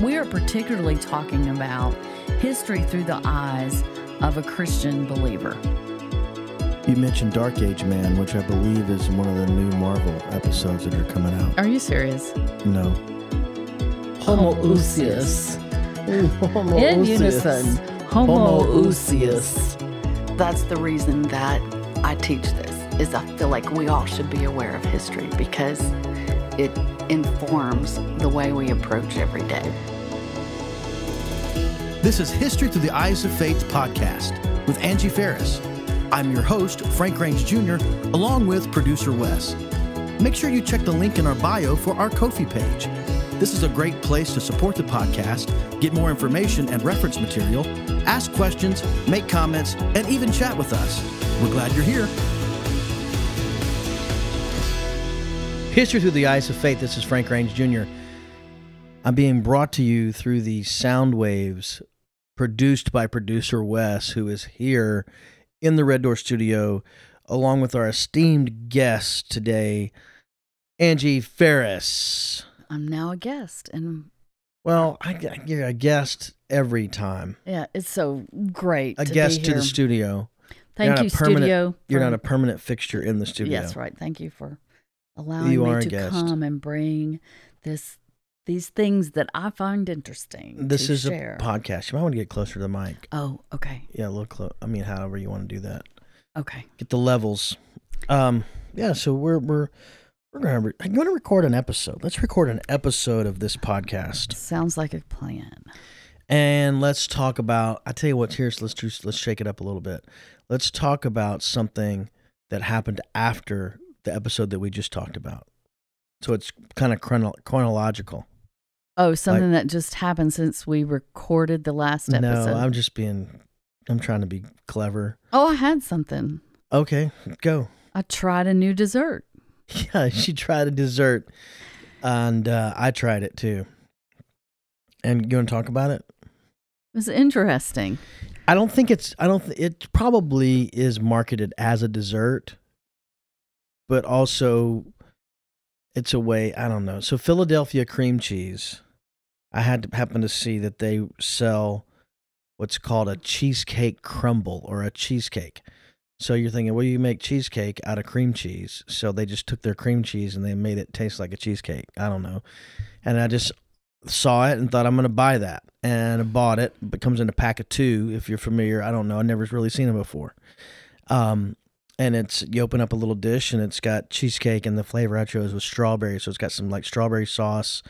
we are particularly talking about history through the eyes of a Christian believer. You mentioned Dark Age Man, which I believe is one of the new Marvel episodes that are coming out. Are you serious? No. Homoousios. In unison. Homoousios. That's the reason that I teach this is I feel like we all should be aware of history because it informs the way we approach every day. This is History Through the Eyes of Faith podcast with Angie Ferris. I'm your host, Frank Range Jr., along with producer Wes. Make sure you check the link in our bio for our Ko-fi page. This is a great place to support the podcast, get more information and reference material, ask questions, make comments, and even chat with us. We're glad you're here. History Through the Eyes of Faith. This is Frank Range Jr. I'm being brought to you through the sound waves produced by producer Wes, who is here in the Red Door studio, along with our esteemed guest today, Angie Ferris. I'm now a guest, and Well, I, you're a guest every time. yeah, it's so great. A to guest to the studio. Thank you, studio. You're for- not a permanent fixture in the studio. Yes, right. Thank you for allowing You me to guest. come and bring this these things that I find interesting. This is share. a podcast. You might want to get closer to the mic. Oh, okay, Yeah, a little close. I mean, however you want to do that. okay. Get the levels. Um, yeah. So we're we're we're gonna re- you want to record an episode. Let's record an episode of this podcast, Sounds like a plan. and let's talk about. I tell you what. Here's let's just let's shake it up a little bit. Let's talk about something that happened after the episode that we just talked about. So it's kind of chrono- chronological. Oh, something that just happened since we recorded the last episode. No, I'm just being. I'm trying to be clever. oh, I had something. Okay, go. I tried a new dessert. Yeah, she tried a dessert, and uh, I tried it too. And you want to talk about it? It was interesting. I don't think it's. I don't. Th- it probably is marketed as a dessert, but also it's a way. I don't know. So Philadelphia cream cheese. I had to happen to see that they sell what's called a cheesecake crumble or a cheesecake. So you're thinking, well, you make cheesecake out of cream cheese. So they just took their cream cheese and they made it taste like a cheesecake. I don't know. And I just saw it and thought I'm going to buy that. And I bought it. It comes in a pack of two. If you're familiar, I don't know. I've never really seen it before. Um, and it's you open up a little dish and it's got cheesecake and the flavor I chose was strawberry. So it's got some like strawberry sauce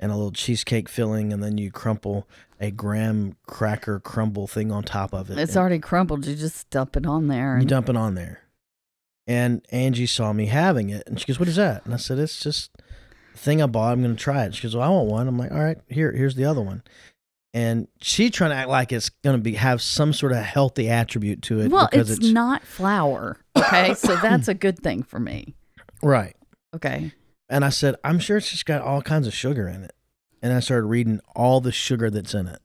and a little cheesecake filling, and then you crumple a graham cracker crumble thing on top of it. It's And- already crumbled. You just dump it on there. you dump it on there. And Angie saw me having it and she goes, What is that? And I said, It's just thing I bought. I'm gonna try it. She goes, Well, I want one. I'm like, All right, here, here's the other one. And she trying to act like it's gonna be have some sort of healthy attribute to it. well, because it's, not flour. Okay, so that's a good thing for me. right. Okay. And I said, I'm sure it's just got all kinds of sugar in it. And I started reading all the sugar that's in it.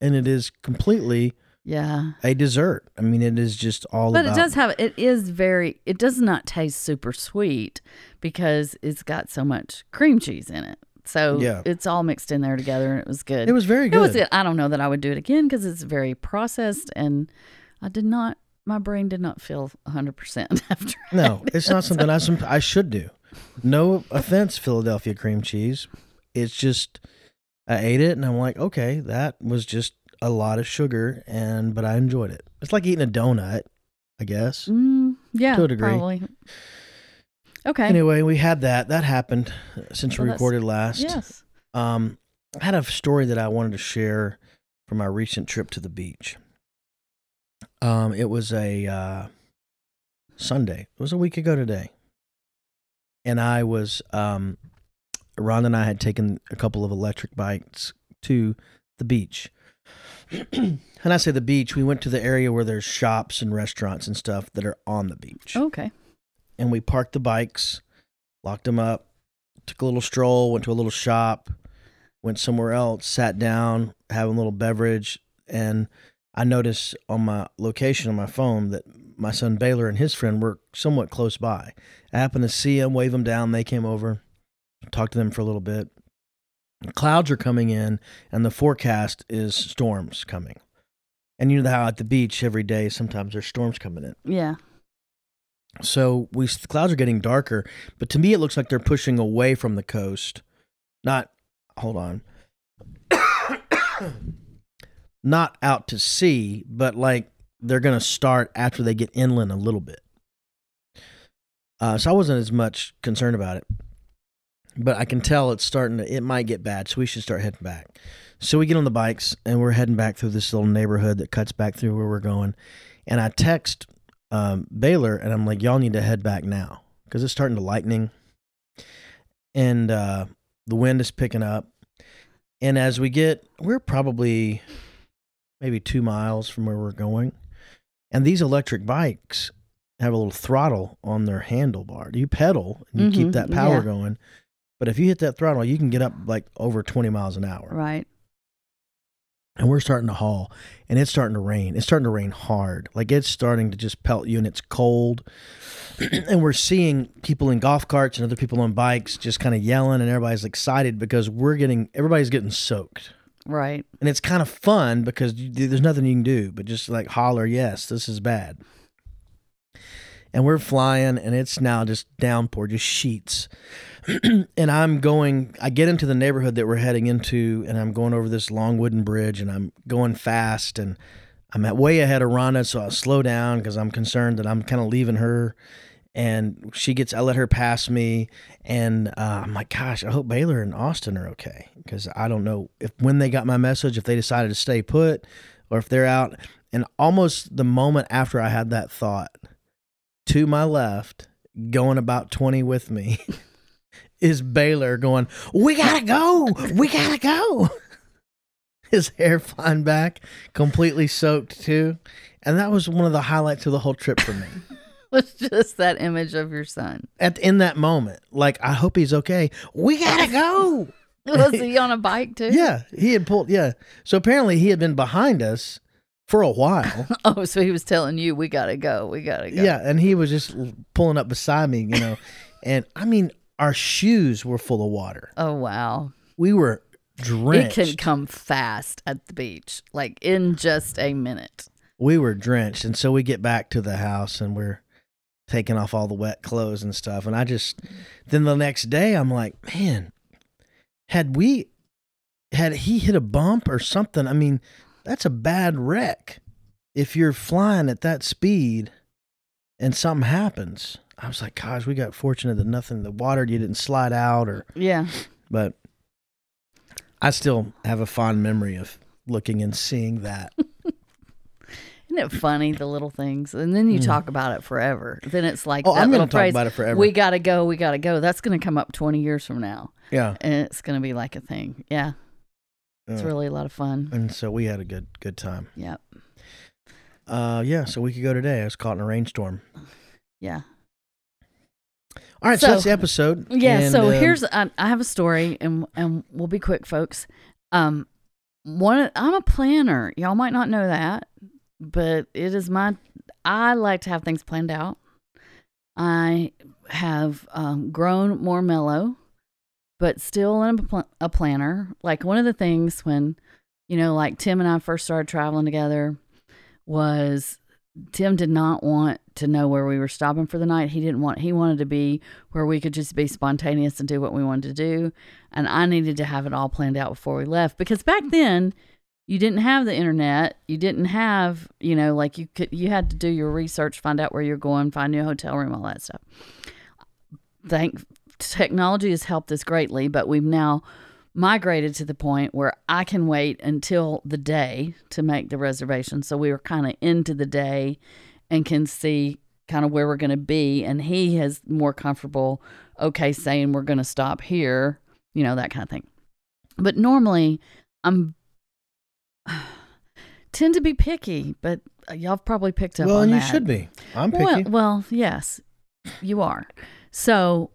And it is completely Yeah. a dessert. I mean, it is just all But about it does have it is very it does not taste super sweet because it's got so much cream cheese in it. So Yeah. it's all mixed in there together and it was good. it was very It good. was. I don't know that I would do it again because it's very processed and I did not my brain did not feel 100% after No, it's not something I some I should do. No offense, Philadelphia cream cheese. It's just I ate it and I'm like, okay, that was just a lot of sugar, and but I enjoyed it. It's like eating a donut, I guess. Mm, yeah, To a degree. probably. Okay. Anyway, we had that. That happened since Well, we recorded last. yes. Um, I had a story that I wanted to share from our recent trip to the beach. Um, it was a uh, Sunday. It was a week ago today, and I was um, Ron and I had taken a couple of electric bikes to the beach. and I say the beach, we went to the area where there's shops and restaurants and stuff that are on the beach Okay. And we parked the bikes, locked them up, took a little stroll, went to a little shop, went somewhere else, sat down, having a little beverage, and I noticed on my location on my phone that my son Baylor and his friend were somewhat close by. I happened to see them, wave them down. They came over, talked to them for a little bit, clouds are coming in, and the forecast is storms coming. And you know how at the beach every day sometimes there's storms coming in. Yeah. So we the clouds are getting darker, but to me it looks like they're pushing away from the coast. Not hold on. Not out to sea, but like they're going to start after they get inland a little bit. Uh, so I wasn't as much concerned about it, but I can tell it's starting to. It might get bad, so we should start heading back. So we get on the bikes and we're heading back through this little neighborhood that cuts back through where we're going. And I text um, Baylor and I'm like, y'all need to head back now because it's starting to lightning, and uh, the wind is picking up. And as we get, we're probably maybe two miles from where we're going. And these electric bikes have a little throttle on their handlebar. You pedal and you Mhm, keep that power yeah. going. But if you hit that throttle, you can get up like over 20 miles an hour. Right. And we're starting to haul and it's starting to rain. It's starting to rain hard. Like it's starting to just pelt you and it's cold. and we're seeing people in golf carts and other people on bikes just kind of yelling and everybody's excited because we're getting everybody's getting soaked. Right. And it's kind of fun because you, there's nothing you can do but just like holler, yes, this is bad. And we're flying and it's now just downpour, just sheets. and I'm going, I get into the neighborhood that we're heading into and I'm going over this long wooden bridge and I'm going fast and I'm at way ahead of Rhonda. So I slow down because I'm concerned that I'm kind of leaving her. And she gets, I let her pass me. And uh, I'm like, gosh, I hope Baylor and Austin are okay. Because I don't know if when they got my message, if they decided to stay put or if they're out. And almost the moment after I had that thought, to my left, going about 20 with me, is Baylor going, We gotta go! We gotta go! His hair flying back, completely soaked too. And that was one of the highlights of the whole trip for me. Was just that image of your son. At in that moment, like I hope he's okay. We gotta go. Was he on a bike too? Yeah, he had pulled. Yeah, so apparently he had been behind us for a while. Oh, so he was telling you we gotta go. We gotta go. Yeah, and he was just pulling up beside me, you know. and I mean, our shoes were full of water. Oh wow. We were drenched. It can come fast at the beach, like in just a minute. we were drenched, and so we get back to the house and we're taking off all the wet clothes and stuff. And I just then the next day I'm like, man, had we had he hit a bump or something? I mean, that's a bad wreck. If you're flying at that speed and something happens, I was like, gosh, we got fortunate that nothing, the water you didn't slide out or, Yeah. but I still have a fond memory of looking and seeing that. Isn't it funny the little things? And then you talk about it forever. Then it's like Mm. Oh, I'm going to talk phrase, about it forever. We gotta go. We gotta go. That's gonna come up twenty years from now, yeah. and it's gonna be like a thing. Yeah, it's really a lot of fun. And so we had a good good time. Yep. Uh, yeah. So we could go today. I was caught in a rainstorm. Yeah. All right, so, So- that's the episode. Yeah. And, so um, here's I, I have a story, and and we'll be quick, folks. Um, one I'm a planner. Y'all might not know that, but it is my. I like to have things planned out. I have um, grown more mellow, but still am a, a planner. Like one of the things when, you know, like Tim and I first started traveling together was Tim did not want to know where we were stopping for the night. He didn't want, he wanted to be where we could just be spontaneous and do what we wanted to do. And I needed to have it all planned out before we left because back then, you didn't have the internet. You didn't have, you know, like you could, you had to do your research, find out where you're going, find your hotel room, all that stuff. Thank technology has helped us greatly, but we've now migrated to the point where I can wait until the day to make the reservation. So we were kind of into the day and can see kind of where we're going to be. And he is more comfortable, okay, saying we're going to stop here, you know, that kind of thing. But normally I'm tend to be picky, but uh, y'all have probably picked up Well, on and you should be. I'm picky. Well, well, yes, you are. So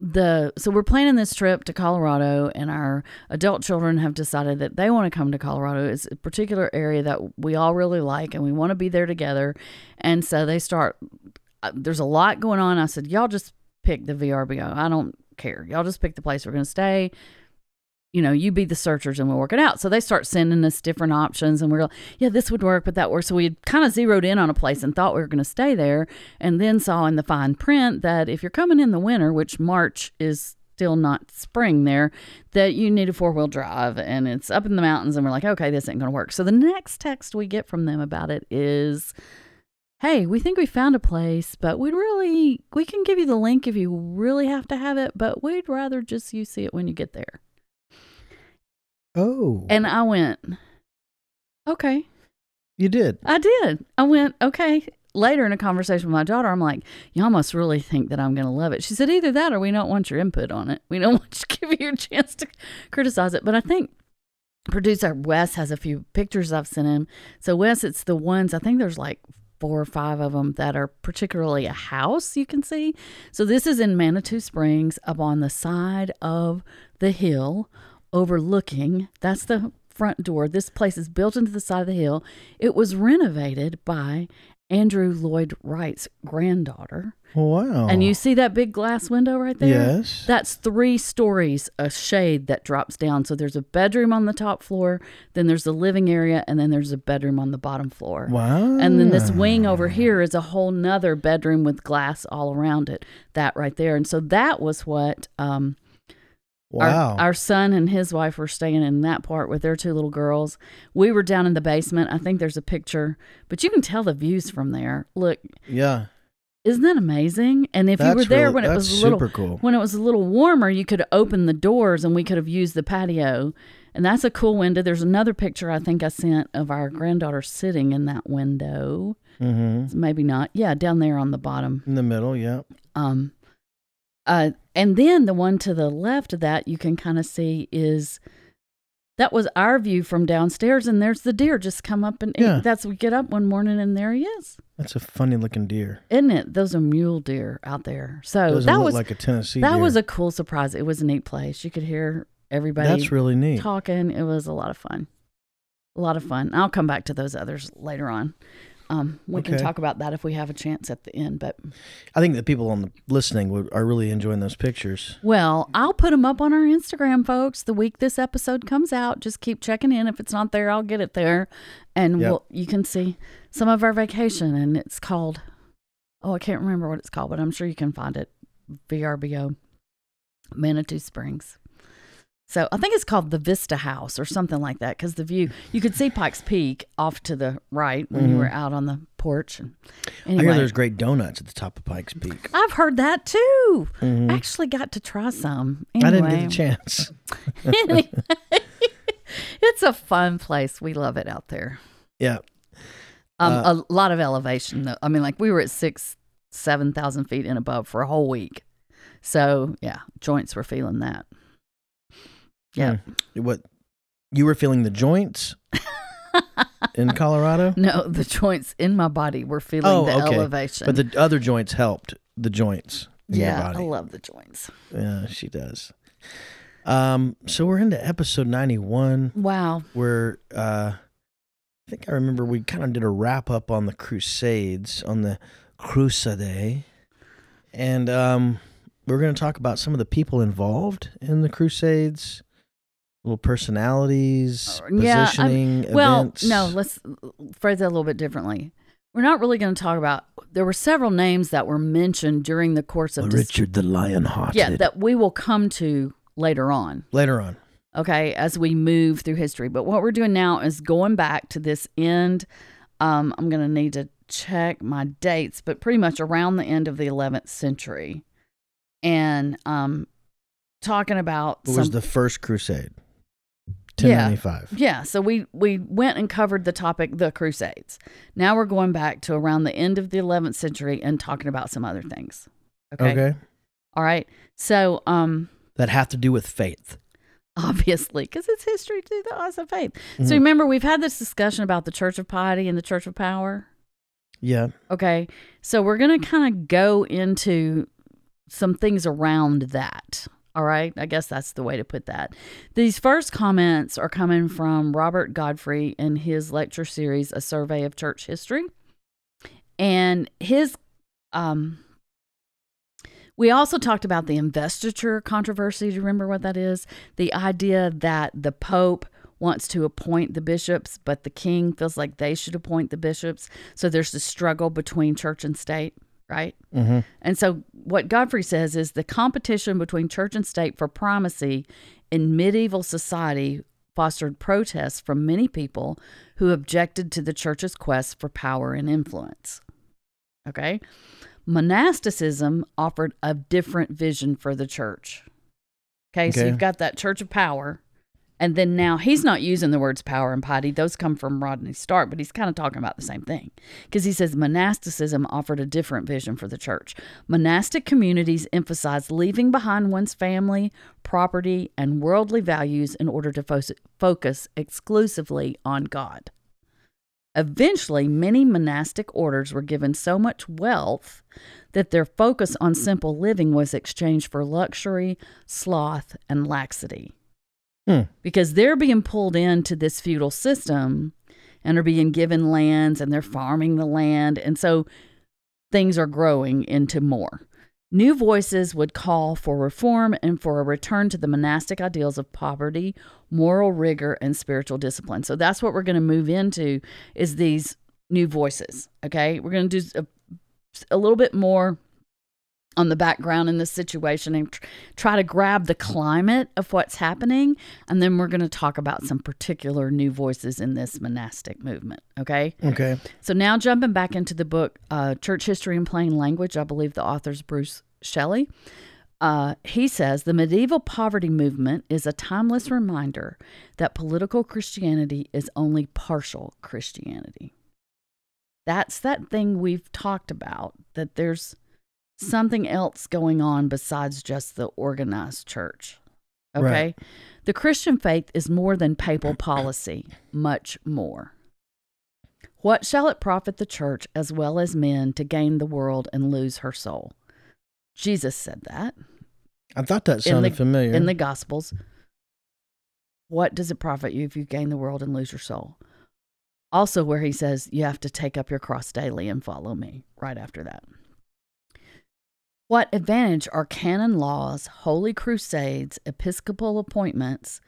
the so we're planning this trip to Colorado, and our adult children have decided that they want to come to Colorado. It's a particular area that we all really like, and we want to be there together. And so they start. uh, There's a lot going on. I said, y'all just pick the VRBO. I don't care. Y'all just pick the place we're going to stay. You know, you be the searchers and we'll work it out. So they start sending us different options and we're like, yeah, this would work, but that works. So we had kind of zeroed in on a place and thought we were going to stay there and then saw in the fine print that if you're coming in the winter, which March is still not spring there, that you need a four wheel drive and it's up in the mountains. And we're like, okay, this ain't going to work. So the next text we get from them about it is, hey, we think we found a place, but we'd really, we can give you the link if you really have to have it, but we'd rather just you see it when you get there. Oh, And I went, okay, you did. I did. I went, okay. Later in a conversation with my daughter, I'm like, y'all must really think that I'm going to love it. She said, either that or we don't want your input on it. We don't want to give you a chance to criticize it. But I think producer Wes has a few pictures I've sent him. So, Wes, it's the ones, I think there's like four or five of them that are particularly a house you can see. So, this is in Manitou Springs up on the side of the hill overlooking. That's the front door. This place is built into the side of the hill. It was renovated by Andrew Lloyd Wright's granddaughter. Wow. And you see that big glass window right there? Yes. That's three stories, a shade that drops down. So there's a bedroom on the top floor, then there's the living area, and then there's a bedroom on the bottom floor. Wow. And then this wing over here is a whole nother bedroom with glass all around it. That right there. And so that was what um, Wow. our, our son and his wife were staying in that part with their two little girls. We were down in the basement. I think there's a picture, but you can tell the views from there. Look, yeah. isn't that amazing? And if you were there really- when it was a little super cool. when it was a little warmer, you could open the doors and we could have used the patio. And that's a cool window. There's another picture I think I sent of our granddaughter sitting in that window. Mm-hmm. Maybe not. Yeah, down there on the bottom. In the middle. Yeah. Um, uh, and then the one to the left of that you can kind of see is that was our view from downstairs, and there's the deer just come up and Yeah. that's we get up one morning and there he is, That's a funny looking deer. isn't it? Those are mule deer out there. So Doesn't that was like a Tennessee that deer. was a cool surprise. It was a neat place. You could hear everybody That's really neat. talking. It was a lot of fun. A lot of fun. I'll come back to those others later on. Um, we can talk about that if we have a chance at the end. But I think the people on the listening would, are really enjoying those pictures. well, I'll put them up on our Instagram, folks. The week this episode comes out, just keep checking in. If it's not there, I'll get it there, and Yep. we'll, you can see some of our vacation. And it's called oh, I can't remember what it's called, but I'm sure you can find it. VRBO, Manitou Springs. So I think it's called the Vista House or something like that because the view you could see Pikes Peak off to the right when you Mhm. were out on the porch. And I hear there's great donuts at the top of Pikes Peak. I've heard that too. Mhm. I actually got to try some. I didn't get a chance. Anyway, it's a fun place. We love it out there. Yeah. Um, Uh, a lot of elevation though. I mean, like we were at six, seven thousand feet and above for a whole week. So yeah, joints were feeling that. Yeah. Hmm. What? You were feeling the joints in Colorado, No, the joints in my body were feeling Oh, the okay. elevation. but the other joints helped the joints in yeah, I love the joints. Yeah, she does. Um, so we're into episode ninety-one. Wow. where uh, I think I remember we kind of did a wrap up on the Crusades on the Crusade, and um, we're going to talk about some of the people involved in the Crusades, little personalities, yeah, I'm- positioning, Well, events. no, let's phrase that a little bit differently. We're not really going to talk about. There were several names that were mentioned during the course of Well, dis- Richard the Lionhearted. yeah that we will come to later on. later on. okay, as we move through history. But what we're doing now is going back to this end. Um, I'm going to need to check my dates, but pretty much around the end of the 11th century. And um, talking about What was the first Crusade? Yeah. 1095. yeah, so we we went and covered the topic the Crusades. Now we're going back to around the end of the 11th century and talking about some other things. Okay. okay. All right. So um That have to do with faith. obviously because it's history too the odds of faith. Mhm. So remember we've had this discussion about the Church of Piety and the Church of Power. Yeah. Okay. So we're going to kind of go into some things around that. All right. I guess that's the way to put that. These first comments are coming from Robert Godfrey in his lecture series, A Survey of Church History. And his, um, We also talked about the investiture controversy. Do you remember what that is? The idea that the Pope wants to appoint the bishops, but the king feels like they should appoint the bishops. So there's a struggle between church and state, right? Mm-hmm. And so what Godfrey says is the competition between church and state for primacy in medieval society fostered protests from many people who objected to the church's quest for power and influence. Okay? Monasticism offered a different vision for the church. Okay, so you've got that church of power. And then now he's not using the words power and piety. Those come from Rodney Stark, but he's kind of talking about the same thing. Because he says monasticism offered a different vision for the church. Monastic communities emphasized leaving behind one's family, property, and worldly values in order to fo- focus exclusively on God. Eventually, many monastic orders were given so much wealth that their focus on simple living was exchanged for luxury, sloth, and laxity. Hmm. Because they're being pulled into this feudal system and are being given lands and they're farming the land. And so things are growing into more. New voices would call for reform and for a return to the monastic ideals of poverty, moral rigor, and spiritual discipline. So that's what we're going to move into is these new voices. Okay, we're going to do a, a little bit more on the background in this situation and tr- try to grab the climate of what's happening, and then we're going to talk about some particular new voices in this monastic movement. Okay. Okay. So now jumping back into the book, uh, Church History in Plain Language, I believe the author's Bruce Shelley. Uh, he says the medieval poverty movement is a timeless reminder that political Christianity is only partial Christianity. That's that thing we've talked about, that there's something else going on besides just the organized church. Okay? Right. The Christian faith is more than papal policy, much more. What shall it profit the church as well as men to gain the world and lose her soul? Jesus said that I thought that in sounded the, familiar. in the Gospels. What does it profit you if you gain the world and lose your soul? Also, where he says you have to take up your cross daily and follow me, right after that. What advantage are canon laws, holy crusades, episcopal appointments,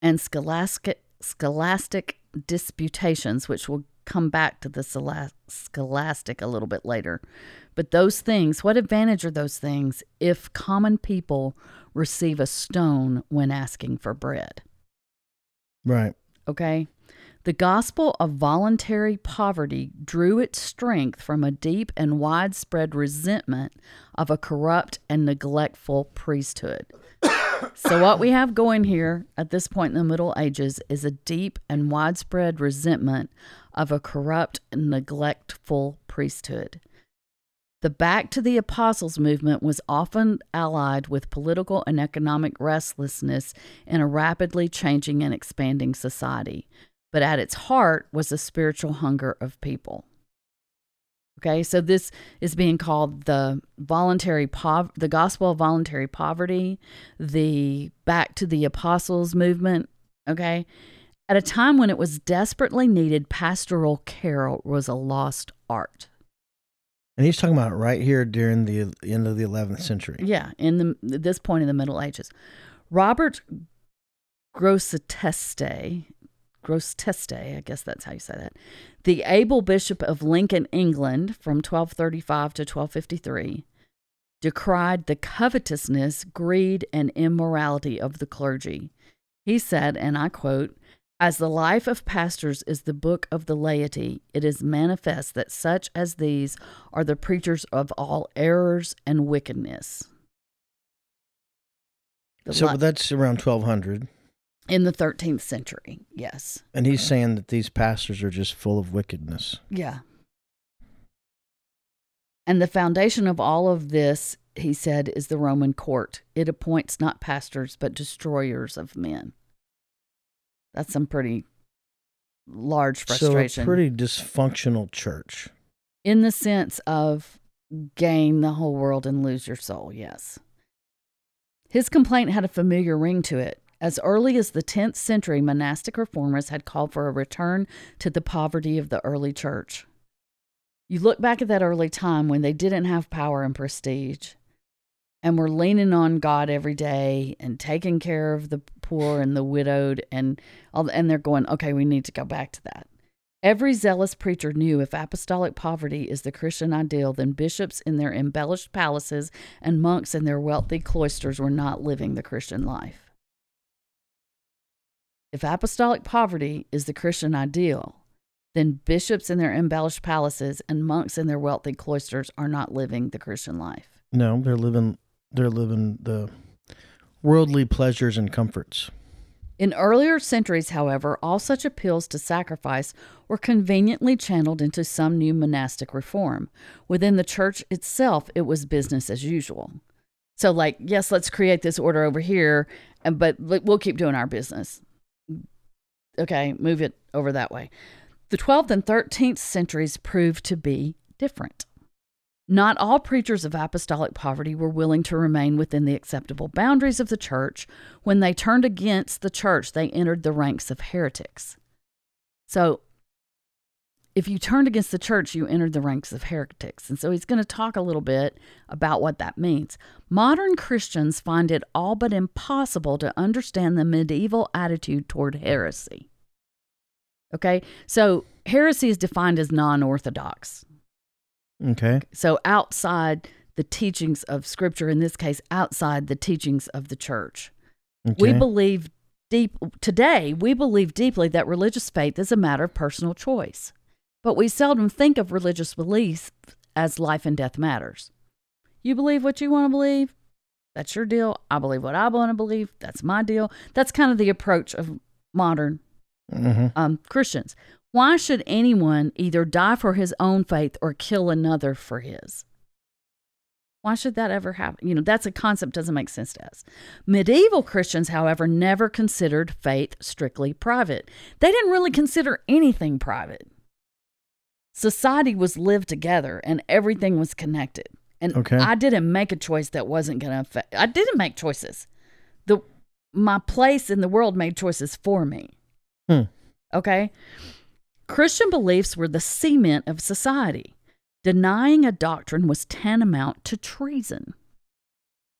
and scholastic, scholastic disputations, which will come back to the scholastic a little bit later. But those things, what advantage are those things if common people receive a stone when asking for bread? right. Okay. The gospel of voluntary poverty drew its strength from a deep and widespread resentment of a corrupt and neglectful priesthood. so, what we have going here at this point in the Middle Ages is a deep and widespread resentment of a corrupt and neglectful priesthood. The Back to the Apostles movement was often allied with political and economic restlessness in a rapidly changing and expanding society, but at its heart was the spiritual hunger of people. Okay, so this is being called the voluntary pov- the gospel of voluntary poverty, the Back to the Apostles movement. Okay, at a time when it was desperately needed, pastoral care was a lost art. And he's talking about right here during the end of the 11th century. Yeah, in the this point in the Middle Ages, Robert Grosseteste, Grosseteste, I guess that's how you say that, the able bishop of Lincoln, England, from 1235 to 1253, decried the covetousness, greed, and immorality of the clergy. He said, and I quote, as the life of pastors is the book of the laity, it is manifest that such as these are the preachers of all errors and wickedness. The So li- that's around 1200. In the 13th century, yes. And he's saying that these pastors are just full of wickedness. Yeah. And the foundation of all of this, he said, is the Roman court. It appoints not pastors, but destroyers of men. That's some pretty large frustration. So a pretty dysfunctional church. in the sense of gain the whole world and lose your soul, yes. His complaint had a familiar ring to it. As early as the 10th century, monastic reformers had called for a return to the poverty of the early church. You look back at that early time when they didn't have power and prestige. and were leaning on God every day and taking care of the poor and the widowed and all and they're going, okay, we need to go back to that. Every zealous preacher knew if apostolic poverty is the Christian ideal, then bishops in their embellished palaces and monks in their wealthy cloisters were not living the Christian life. If apostolic poverty is the Christian ideal, then bishops in their embellished palaces and monks in their wealthy cloisters are not living the Christian life. No, they're living they're living the worldly pleasures and comforts. In earlier centuries, however, all such appeals to sacrifice were conveniently channeled into some new monastic reform. Within the church itself, it was business as usual. So, like, yes, let's create this order over here, and but we'll keep doing our business. Okay, move it over that way. The 12th and 13th centuries proved to be different. Not all preachers of apostolic poverty were willing to remain within the acceptable boundaries of the church. When they turned against the church, they entered the ranks of heretics. So, if you turned against the church, you entered the ranks of heretics. And so he's going to talk a little bit about what that means. Modern Christians find it all but impossible to understand the medieval attitude toward heresy. Okay, so heresy is defined as non orthodox. Okay. So outside the teachings of Scripture, in this case, outside the teachings of the church. Okay. We believe deep today, we believe deeply that religious faith is a matter of personal choice. But we seldom think of religious beliefs as life and death matters. You believe what you want to believe, that's your deal. I believe what I want to believe, that's my deal. That's kind of the approach of modern Mhm. um, Christians. Why should anyone either die for his own faith or kill another for his? Why should that ever happen? You know, that's a concept doesn't make sense to us. Medieval Christians, however, never considered faith strictly private. They didn't really consider anything private. Society was lived together and everything was connected. And Okay. I didn't make a choice that wasn't going to affect. I didn't make choices. The my place in the world made choices for me. Hmm. Okay? Christian beliefs were the cement of society. Denying a doctrine was tantamount to treason.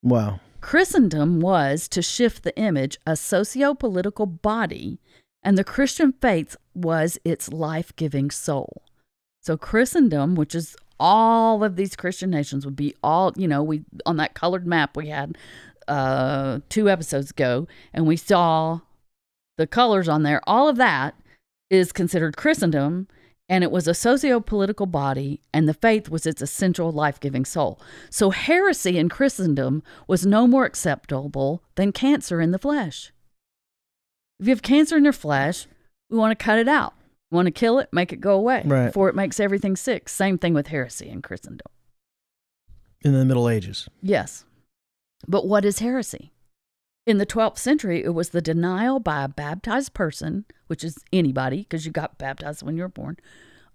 Wow. Christendom was, to shift the image, a socio political body, and the Christian faith was its life giving soul. So, Christendom, which is all of these Christian nations, would be all, you know, we on that colored map we had uh, two episodes ago, and we saw the colors on there. All of that is considered Christendom, and it was a socio political body, and the faith was its essential life giving soul. So heresy in Christendom was no more acceptable than cancer in the flesh. If you have cancer in your flesh, we want to cut it out. Want to kill it, make it go away Right. before it makes everything sick. Same thing with heresy in Christendom. In the Middle Ages. Yes. But what is heresy? In the 12th century, it was the denial by a baptized person, which is anybody, because you got baptized when you were born,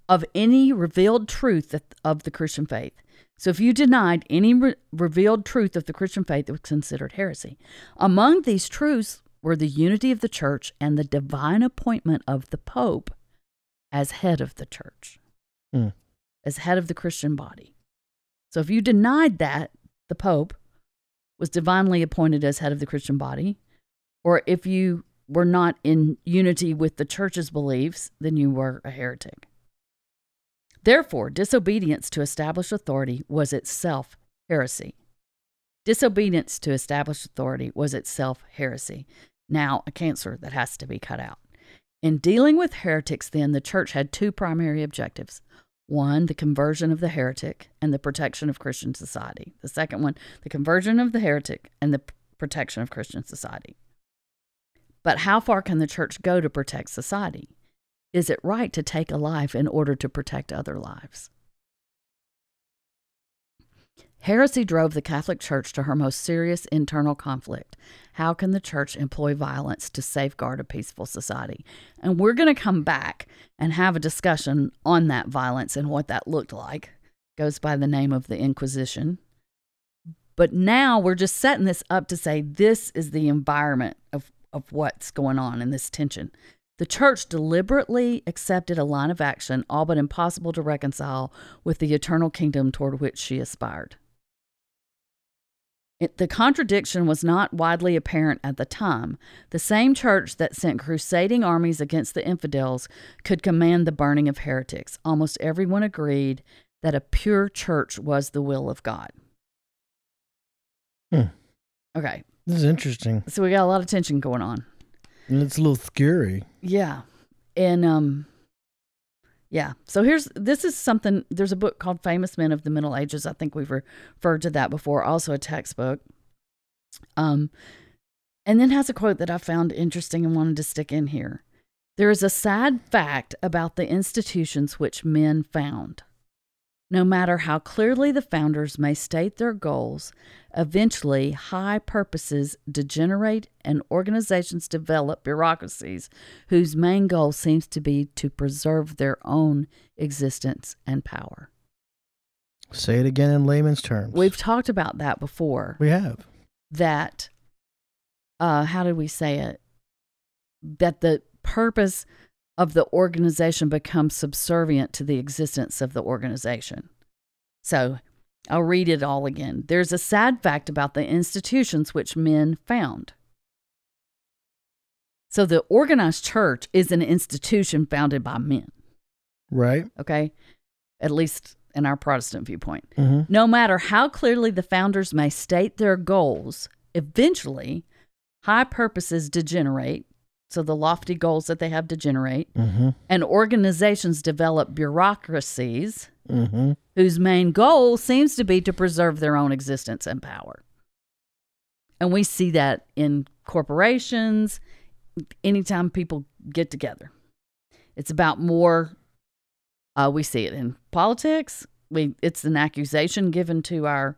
of any revealed truth of the Christian faith. So if you denied any re- revealed truth of the Christian faith, it was considered heresy. Among these truths were the unity of the church and the divine appointment of the Pope as head of the church, Hmm. as head of the Christian body. So if you denied that, the Pope was divinely appointed as head of the Christian body, or if you were not in unity with the church's beliefs, then you were a heretic. Therefore, disobedience to established authority was itself heresy. Disobedience to established authority was itself heresy. Now, a cancer that has to be cut out. In dealing with heretics, then, the church had two primary objectives one, the conversion of the heretic and the protection of Christian society. The second one, the conversion of the heretic and the protection of Christian society. But how far can the church go to protect society? Is it right to take a life in order to protect other lives? Heresy drove the Catholic Church to her most serious internal conflict. How can the church employ violence to safeguard a peaceful society? And we're going to come back and have a discussion on that violence and what that looked like. Goes by the name of the Inquisition. But now we're just setting this up to say this is the environment of, of what's going on in this tension. The church deliberately accepted a line of action, all but impossible to reconcile with the eternal kingdom toward which she aspired. It, the contradiction was not widely apparent at the time. The same church that sent crusading armies against the infidels could command the burning of heretics. Almost everyone agreed that a pure church was the will of God. Hmm. Okay, This is interesting. so we got a lot of tension going on. And it's a little scary. Yeah. And um yeah. So here's this is something there's a book called Famous Men of the Middle Ages. I think we've referred to that before, also a textbook. Um and then has a quote that I found interesting and wanted to stick in here. There is a sad fact about the institutions which men found. No matter how clearly the founders may state their goals, eventually high purposes degenerate and organizations develop bureaucracies whose main goal seems to be to preserve their own existence and power. Say it again in layman's terms. We've talked about that before. we have. that uh how did we say it that the purpose of the organization becomes subservient to the existence of the organization so i'll read it all again there's a sad fact about the institutions which men found so the organized church is an institution founded by men Right. okay at least in our protestant viewpoint Mm-hmm. no matter how clearly the founders may state their goals, eventually high purposes degenerate. So the lofty goals that they have degenerate, Mm-hmm. and organizations develop bureaucracies Mm-hmm. whose main goal seems to be to preserve their own existence and power. And we see that in corporations, anytime people get together. It's about more uh, we see it in politics. We it's an accusation given to our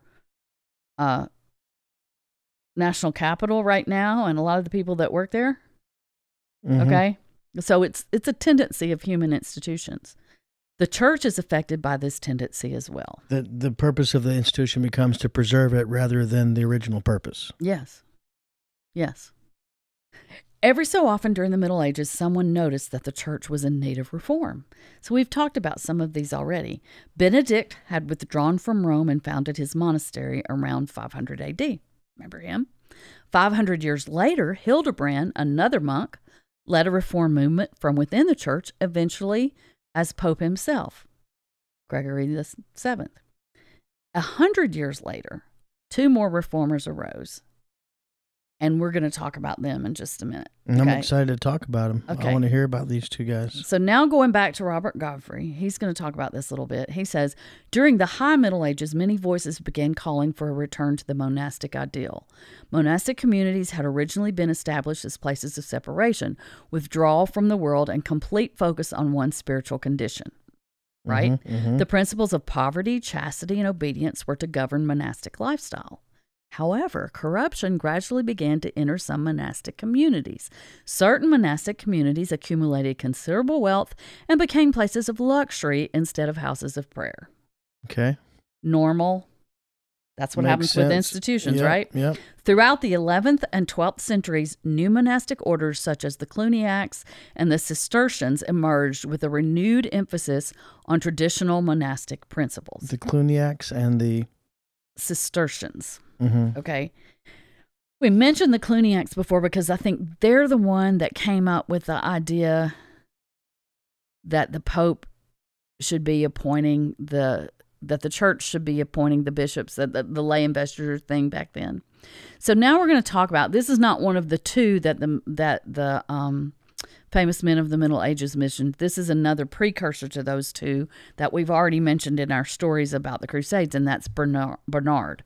uh, national capital right now and a lot of the people that work there. Mm-hmm. Okay. So it's it's a tendency of human institutions. The church is affected by this tendency as well. The the purpose of the institution becomes to preserve it rather than the original purpose. Yes. Yes. Every so often during the Middle Ages, someone noticed that the church was in need of reform. So we've talked about some of these already. Benedict had withdrawn from Rome and founded his monastery around 500 AD. Remember him? 500 years later, Hildebrand, another monk, led a reform movement from within the church, eventually as Pope himself, Gregory the Seventh. A hundred years later, two more reformers arose, and we're going to talk about them in just a minute. And I'm excited to talk about them. Okay. I want to hear about these two guys. So now going back to Robert Godfrey, he's going to talk about this a little bit. He says, during the High Middle Ages, many voices began calling for a return to the monastic ideal. Monastic communities had originally been established as places of separation, withdrawal from the world, and complete focus on one's spiritual condition. Right? Mhm, mhm. The principles of poverty, chastity, and obedience were to govern monastic lifestyle. However, corruption gradually began to enter some monastic communities. Certain monastic communities accumulated considerable wealth and became places of luxury instead of houses of prayer. okay. Normal. That's what Makes happens with institutions, Yep, right? Yep. Throughout the 11th and 12th centuries, new monastic orders such as the Cluniacs and the Cistercians emerged with a renewed emphasis on traditional monastic principles. The Cluniacs and the. Cistercians, mhm. okay? We mentioned the Cluniacs before because I think they're the one that came up with the idea that the Pope should be appointing the that the church should be appointing the bishops that the, the lay investiture thing back then. So now we're going to talk about this is not one of the two that the that the um famous men of the Middle Ages mentioned. This is another precursor to those two that we've already mentioned in our stories about the Crusades, and that's Bernard. Bernard.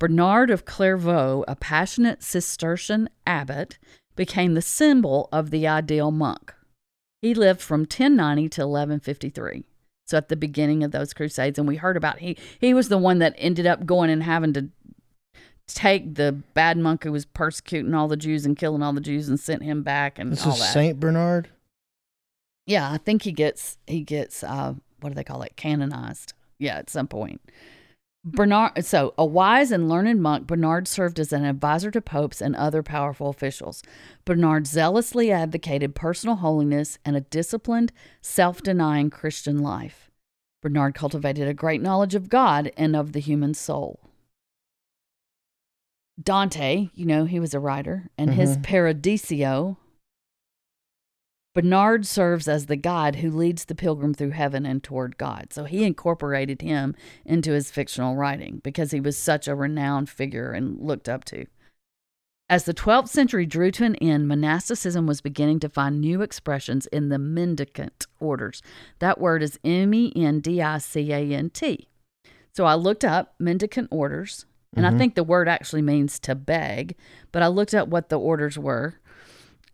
Bernard of Clairvaux, a passionate Cistercian abbot, became the symbol of the ideal monk. He lived from 1090 to 1153. So at the beginning of those crusades, and we heard about he he was the one that ended up going and having to take the bad monk who was persecuting all the Jews and killing all the Jews and sent him back and This all is that. Saint Bernard. Yeah, I think he gets he gets uh what do they call it? Canonized. Yeah, at some point. Bernard so a wise and learned monk, Bernard served as an advisor to popes and other powerful officials. Bernard zealously advocated personal holiness and a disciplined, self-denying Christian life. Bernard cultivated a great knowledge of God and of the human soul. Dante, you know, he was a writer, and his mm-hmm. Paradiso. Bernard serves as the guide who leads the pilgrim through heaven and toward God. So he incorporated him into his fictional writing because he was such a renowned figure and looked up to. As the 12th century drew to an end, monasticism was beginning to find new expressions in the mendicant orders. That word is M E N D I C A N T. So I looked up mendicant orders, and I mm-hmm. think the word actually means to beg, but I looked up what the orders were.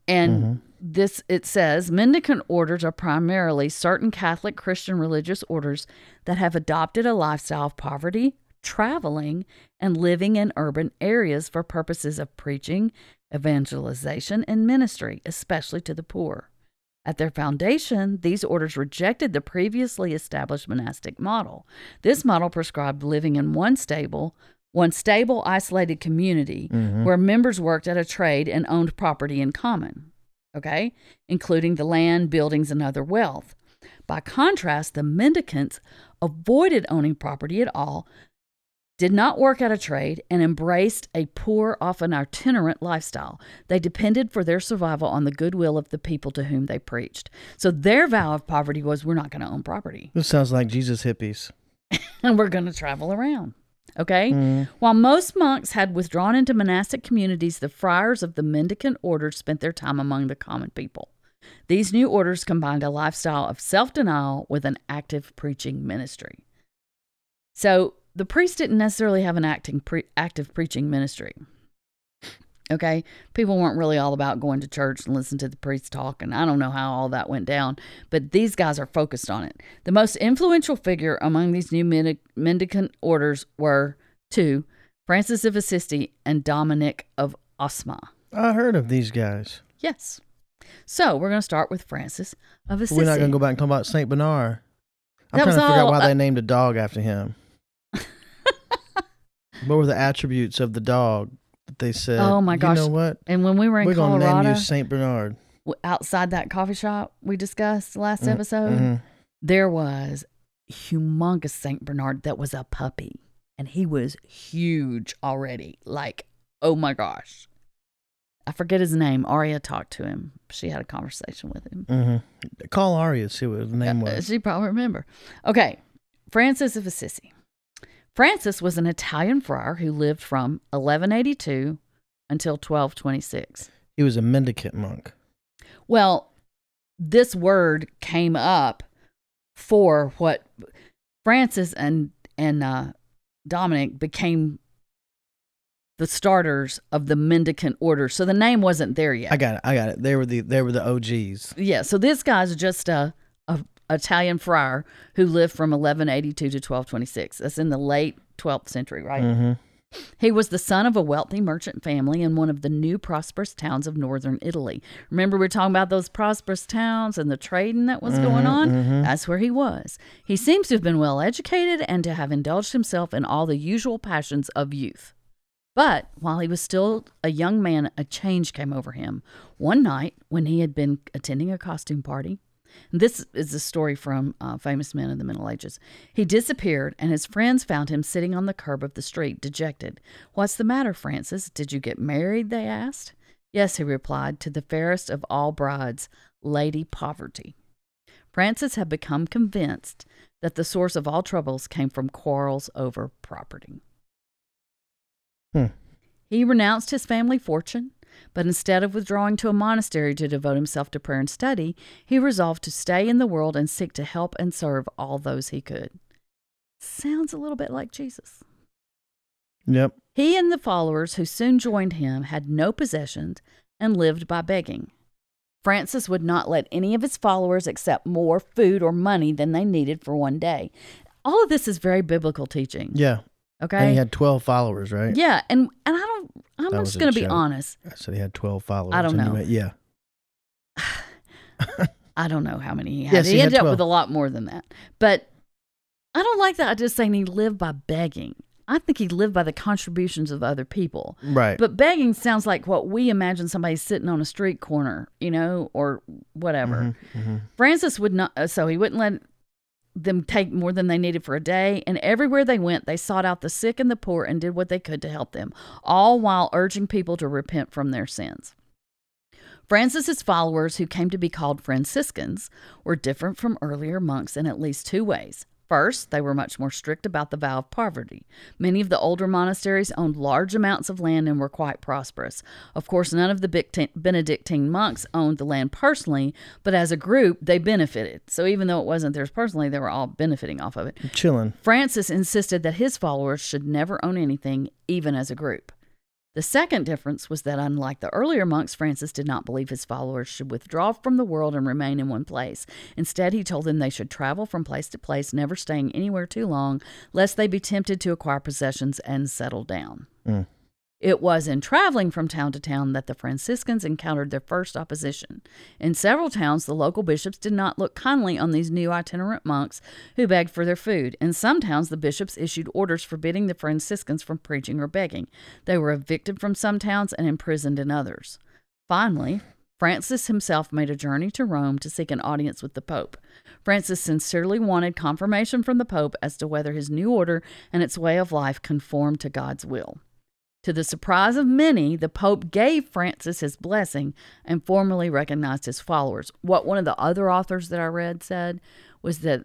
And mm-hmm. This it says mendicant orders are primarily certain Catholic Christian religious orders that have adopted a lifestyle of poverty, traveling, and living in urban areas for purposes of preaching, evangelization, and ministry, especially to the poor. At their foundation, these orders rejected the previously established monastic model. This model prescribed living in one stable, one stable, isolated community mm-hmm. where members worked at a trade and owned property in common, okay, including the land, buildings, and other wealth. By contrast, the mendicants avoided owning property at all, did not work at a trade, and embraced a poor, often itinerant lifestyle. They depended for their survival on the goodwill of the people to whom they preached. So their vow of poverty was we're not going to own property This sounds like Jesus hippies. and we're going to travel around. Okay? Mm-hmm. While most monks had withdrawn into monastic communities, the friars of the mendicant orders spent their time among the common people. These new orders combined a lifestyle of self denial with an active preaching ministry. So the priest didn't necessarily have an acting pre- active preaching ministry. Okay, people weren't really all about going to church and listen to the priest talk, and I don't know how all that went down, but these guys are focused on it. The most influential figure among these new mendi- mendicant orders were two Francis of Assisi and Dominic of Osma. I heard of these guys. Yes. So we're going to start with Francis of Assisi. We're not going to go back and talk about Saint Bernard. I'm That trying to figure all- out why uh, they named a dog after him. what were the attributes of the dog they said? Oh my gosh. You know what? And when we were in We're Colorado, name you Saint Bernard. outside that coffee shop we discussed last Mm, episode, mhm. there was humongous Saint Bernard that was a puppy, and he was huge already. Like, oh my gosh, I forget his name. Aria talked to him. She had a conversation with him. Mhm. Call Aria, see what his name Uh, was. she probably remember. Okay, Francis of Assisi. Francis was an Italian friar who lived from 1182 until 1226. He was a mendicant monk. Well, this word came up for what Francis and and uh, Dominic became the starters of the mendicant order. So the name wasn't there yet. I got it. I got it. They were the they were the OGs. yeah. So this guy's just a, a Italian friar who lived from 1182 to 1226. That's in the late 12th century, right? hmm He was the son of a wealthy merchant family in one of the new prosperous towns of northern Italy. Remember, we are talking about those prosperous towns and the trading that was going on? That's where he was. He seems to have been well educated and to have indulged himself in all the usual passions of youth. But while he was still a young man, a change came over him. One night, when he had been attending a costume party, this is a story from uh, Famous Men of the Middle Ages. He disappeared, and his friends found him sitting on the curb of the street, dejected. What's the matter, Francis? Did you get married? They asked. Yes, he replied, to the fairest of all brides, Lady Poverty. Francis had become convinced that the source of all troubles came from quarrels over property. Hmm. He renounced his family fortune, but instead of withdrawing to a monastery to devote himself to prayer and study, he resolved to stay in the world and seek to help and serve all those he could. Sounds a little bit like Jesus. Yep. He and the followers who soon joined him had no possessions and lived by begging. Francis would not let any of his followers accept more food or money than they needed for one day. All of this is very biblical teaching. Yeah. Okay. And he had twelve followers, right? yeah, and and I don't. I'm That just going to be honest. I said he had twelve followers. I don't know. went, yeah. I don't know how many he had. Yes, he, he had ended up with a lot more than that. But I don't like that. I just saying he lived by begging. I think he lived by the contributions of other people. Right. But begging sounds like what we imagine somebody sitting on a street corner, you know, or whatever. Mhm, mhm. Francis would not, uh, so he wouldn't let them take more than they needed for a day, and everywhere they went, they sought out the sick and the poor and did what they could to help them, all while urging people to repent from their sins. Francis's followers, who came to be called Franciscans, were different from earlier monks in at least two ways. First, they were much more strict about the vow of poverty. Many of the older monasteries owned large amounts of land and were quite prosperous. Of course, none of the Benedictine monks owned the land personally, but as a group, they benefited. So even though it wasn't theirs personally, they were all benefiting off of it. Chilling. Francis insisted that his followers should never own anything, even as a group. The second difference was that, unlike the earlier monks, Francis did not believe his followers should withdraw from the world and remain in one place. Instead, he told them they should travel from place to place, never staying anywhere too long, lest they be tempted to acquire possessions and settle down. Mm. It was in traveling from town to town that the Franciscans encountered their first opposition. In several towns, the local bishops did not look kindly on these new itinerant monks who begged for their food. In some towns, the bishops issued orders forbidding the Franciscans from preaching or begging. They were evicted from some towns and imprisoned in others. Finally, Francis himself made a journey to Rome to seek an audience with the Pope. Francis sincerely wanted confirmation from the Pope as to whether his new order and its way of life conformed to God's will. To the surprise of many, the Pope gave Francis his blessing and formally recognized his followers. What one of the other authors that I read said was that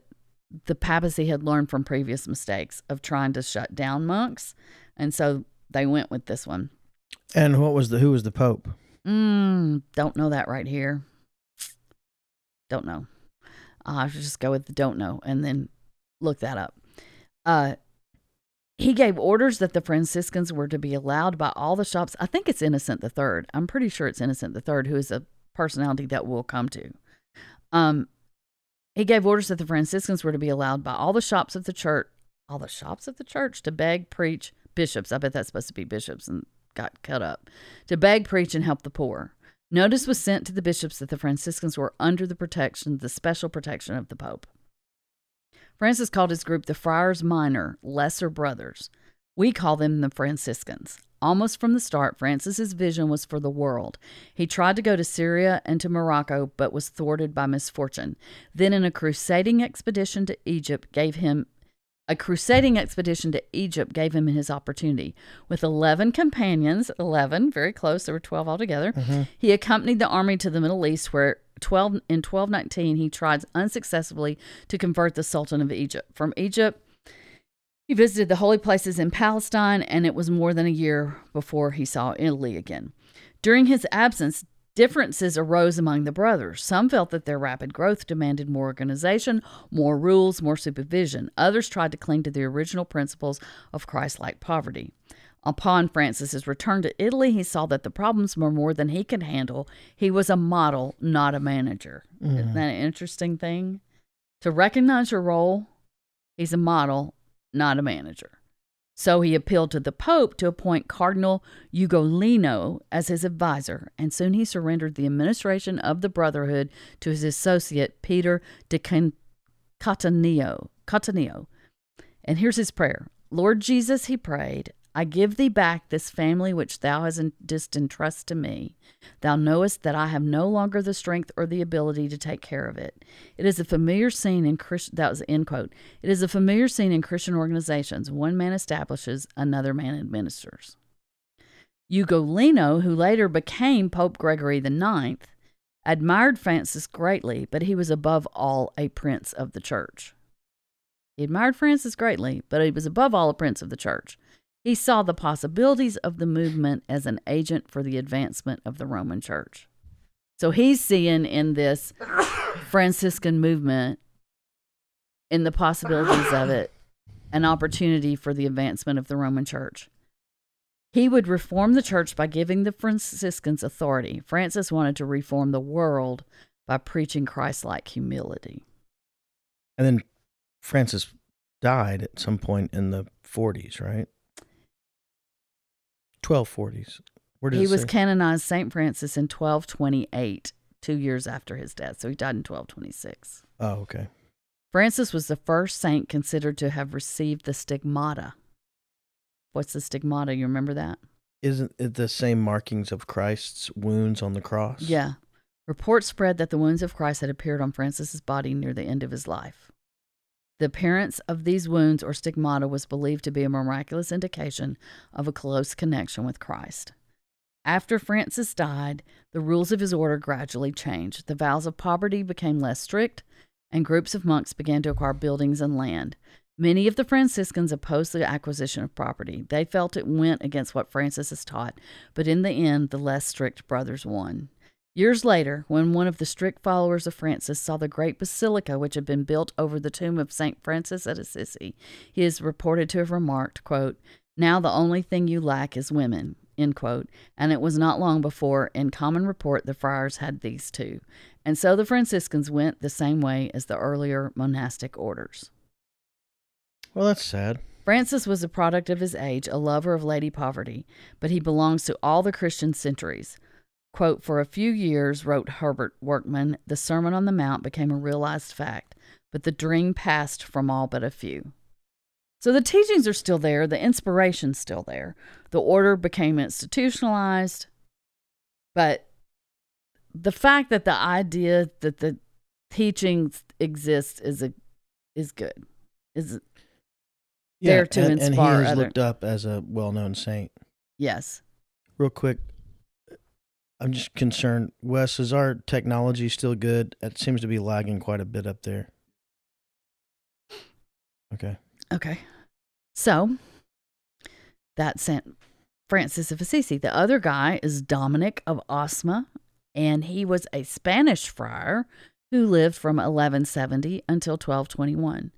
the papacy had learned from previous mistakes of trying to shut down monks, and so they went with this one. And what was the who was the Pope? Mm, don't know that right here. Don't know. I should just go with the don't know and then look that up. Uh, he gave orders that the Franciscans were to be allowed by all the shops. I think it's Innocent Third. I'm pretty sure it's Innocent Third, who is a personality that we'll come to. Um, he gave orders that the Franciscans were to be allowed by all the shops of the church, all the shops of the church, to beg, preach, bishops. I bet that's supposed to be bishops and got cut up to beg, preach, and help the poor. Notice was sent to the bishops that the Franciscans were under the protection, the special protection of the Pope. Francis called his group the Friars Minor, Lesser Brothers. We call them the Franciscans. Almost from the start, Francis's vision was for the world. He tried to go to Syria and to Morocco, but was thwarted by misfortune. Then, in a crusading expedition to Egypt, gave him a crusading expedition to Egypt gave him his opportunity. With 11 companions, 11, very close, there were 12 altogether, mm-hmm. he accompanied the army to the Middle East, where 12 in 1219 he tried unsuccessfully to convert the Sultan of Egypt. From Egypt, he visited the holy places in Palestine, and it was more than a year before he saw Italy again. During his absence, Differences arose among the brothers. Some felt that their rapid growth demanded more organization, more rules, more supervision. Others tried to cling to the original principles of Christ like poverty. Upon Francis's return to Italy, he saw that the problems were more than he could handle. He was a model, not a manager. Mm. Isn't that an interesting thing? To recognize your role, he's a model, not a manager. So he appealed to the Pope to appoint Cardinal Ugolino as his advisor, and soon he surrendered the administration of the Brotherhood to his associate Peter de Cattaneo. And here's his prayer Lord Jesus, he prayed, I give thee back this family which thou hast didst entrust to me. Thou knowest that I have no longer the strength or the ability to take care of it. It is a familiar scene in Christ, that was end quote. It is a familiar scene in Christian organizations. One man establishes, another man administers. Ugolino, who later became Pope Gregory the Ninth, admired Francis greatly, but he was above all a prince of the church. He admired Francis greatly, but he was above all a prince of the church. He saw the possibilities of the movement as an agent for the advancement of the Roman Church. So he's seeing in this Franciscan movement, in the possibilities of it, an opportunity for the advancement of the Roman Church. He would reform the church by giving the Franciscans authority. Francis wanted to reform the world by preaching Christ like humility. And then Francis died at some point in the 40s, right? 1240s. Where he was say? canonized St. Francis in 1228, two years after his death. So he died in 1226. Oh, okay. Francis was the first saint considered to have received the stigmata. What's the stigmata? You remember that? Isn't it the same markings of Christ's wounds on the cross? Yeah. Reports spread that the wounds of Christ had appeared on Francis's body near the end of his life. The appearance of these wounds or stigmata was believed to be a miraculous indication of a close connection with Christ. After Francis died, the rules of his order gradually changed. The vows of poverty became less strict, and groups of monks began to acquire buildings and land. Many of the Franciscans opposed the acquisition of property. They felt it went against what Francis has taught, but in the end, the less strict brothers won. Years later, when one of the strict followers of Francis saw the great basilica which had been built over the tomb of St. Francis at Assisi, he is reported to have remarked, quote, Now the only thing you lack is women. End quote. And it was not long before, in common report, the friars had these two. And so the Franciscans went the same way as the earlier monastic orders. Well, that's sad. Francis was a product of his age, a lover of Lady Poverty, but he belongs to all the Christian centuries. Quote, For a few years, wrote Herbert Workman, the Sermon on the Mount became a realized fact, but the dream passed from all but a few. So the teachings are still there, the inspiration's still there. The order became institutionalized, but the fact that the idea that the teachings exist is a is good. Is there to and, and he inspire is other- looked up as a well-known saint. yes. Real quick, I'm just concerned. Wes, is our technology still good? It seems to be lagging quite a bit up there. Okay. Okay. So that's Saint Francis of Assisi. The other guy is Dominic of Osma, and he was a Spanish friar who lived from 1170 until 1221.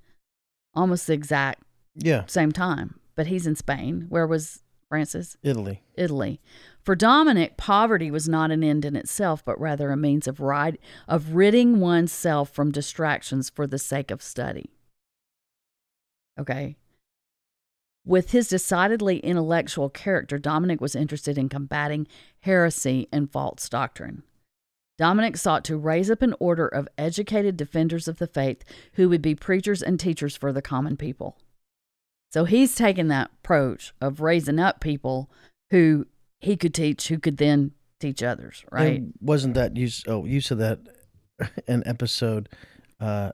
Almost the exact Yeah, same time, but he's in Spain. Where was Francis? Italy. Italy. For Dominic, poverty was not an end in itself, but rather a means of rid- of ridding oneself from distractions for the sake of study. Okay. With his decidedly intellectual character, Dominic was interested in combating heresy and false doctrine. Dominic sought to raise up an order of educated defenders of the faith who would be preachers and teachers for the common people. So he's taken that approach of raising up people who he could teach, who could then teach others, right? And wasn't that you? s- Oh, you said that in episode uh,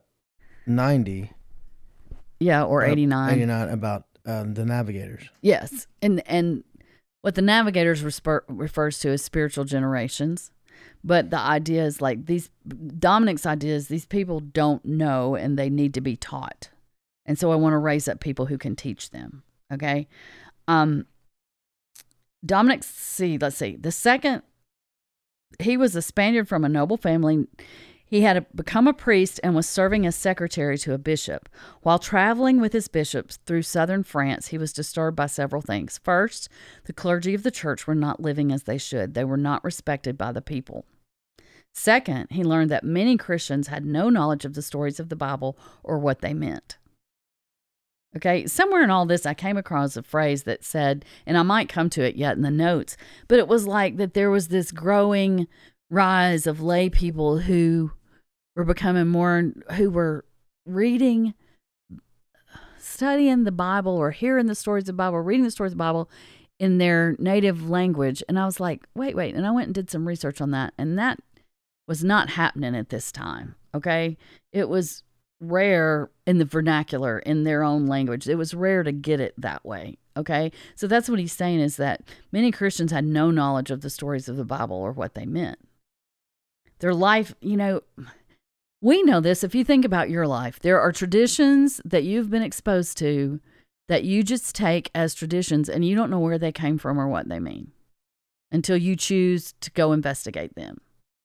90 yeah, or uh, 89. 89 about um, the navigators. Yes. And and what the navigators resper- refers to as spiritual generations. But the idea is like these Dominic's idea is these people don't know and they need to be taught. And so I want to raise up people who can teach them. Okay. Um Dominic see, let's see. The second he was a Spaniard from a noble family. He had become a priest and was serving as secretary to a bishop. While traveling with his bishops through southern France, he was disturbed by several things. First, the clergy of the church were not living as they should, they were not respected by the people. Second, he learned that many Christians had no knowledge of the stories of the Bible or what they meant. Okay, somewhere in all this, I came across a phrase that said, and I might come to it yet in the notes, but it was like that there was this growing rise of lay people who were becoming more, who were reading, studying the Bible or hearing the stories of the Bible, reading the stories of the Bible in their native language. And I was like, wait, wait. And I went and did some research on that. And that was not happening at this time. Okay. It was rare in the vernacular in their own language. It was rare to get it that way. Okay. So that's what he's saying is that many Christians had no knowledge of the stories of the Bible or what they meant. Their life, you know, we know this. If you think about your life, there are traditions that you've been exposed to that you just take as traditions and you don't know where they came from or what they mean until you choose to go investigate them.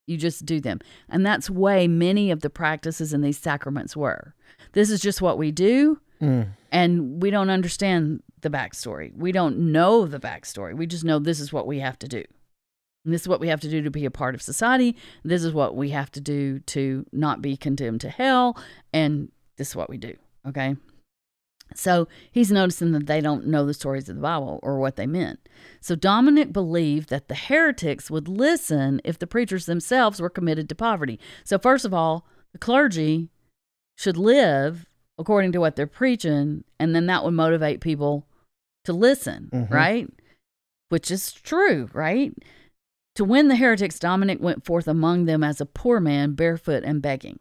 You just do them. And that's way many of the practices in these sacraments were. This is just what we do, Mm. and we don't understand the backstory. We don't know the backstory. We just know this is what we have to do. And this is what we have to do to be a part of society. This is what we have to do to not be condemned to hell. And this is what we do. Okay. So he's noticing that they don't know the stories of the Bible or what they meant. So Dominic believed that the heretics would listen if the preachers themselves were committed to poverty. So, first of all, the clergy should live according to what they're preaching, and then that would motivate people to listen, Mhm. right? Which is true, right? To win the heretics, Dominic went forth among them as a poor man, barefoot and begging.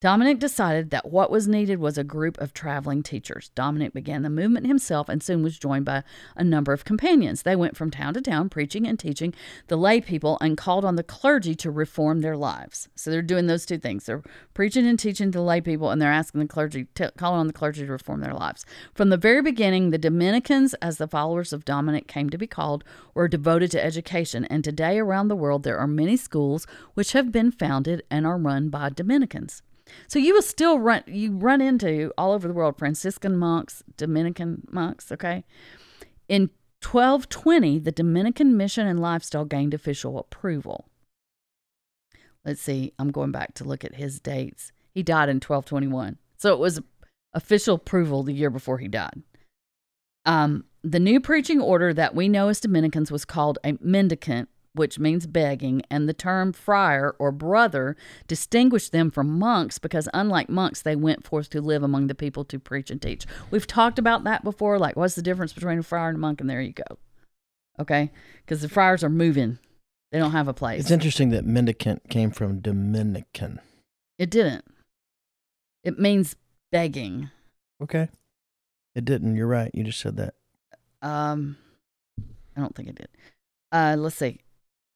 Dominic decided that what was needed was a group of traveling teachers. Dominic began the movement himself and soon was joined by a number of companions. They went from town to town preaching and teaching the lay people and called on the clergy to reform their lives. So they're doing those two things. They're preaching and teaching the lay people and they're asking the clergy, t- calling on the clergy to reform their lives. From the very beginning, the Dominicans, as the followers of Dominic came to be called, were devoted to education. And today around the world, there are many schools which have been founded and are run by Dominicans. So you will still run you run into all over the world Franciscan monks, Dominican monks, okay? In 1220, the Dominican mission and lifestyle gained official approval. Let's see, I'm going back to look at his dates. He died in 1221. So it was official approval the year before he died. Um, the new preaching order that we know as Dominicans was called a mendicant which means begging, and the term friar or brother distinguished them from monks because, unlike monks, they went forth to live among the people to preach and teach. We've talked about that before. Like, what's the difference between a friar and a monk? And there you go. Okay? Because the friars are moving, they don't have a place. It's interesting that mendicant came from Dominican. It didn't. It means begging. Okay. It didn't. You're right. You just said that. Um, I don't think it did. Uh, let's see.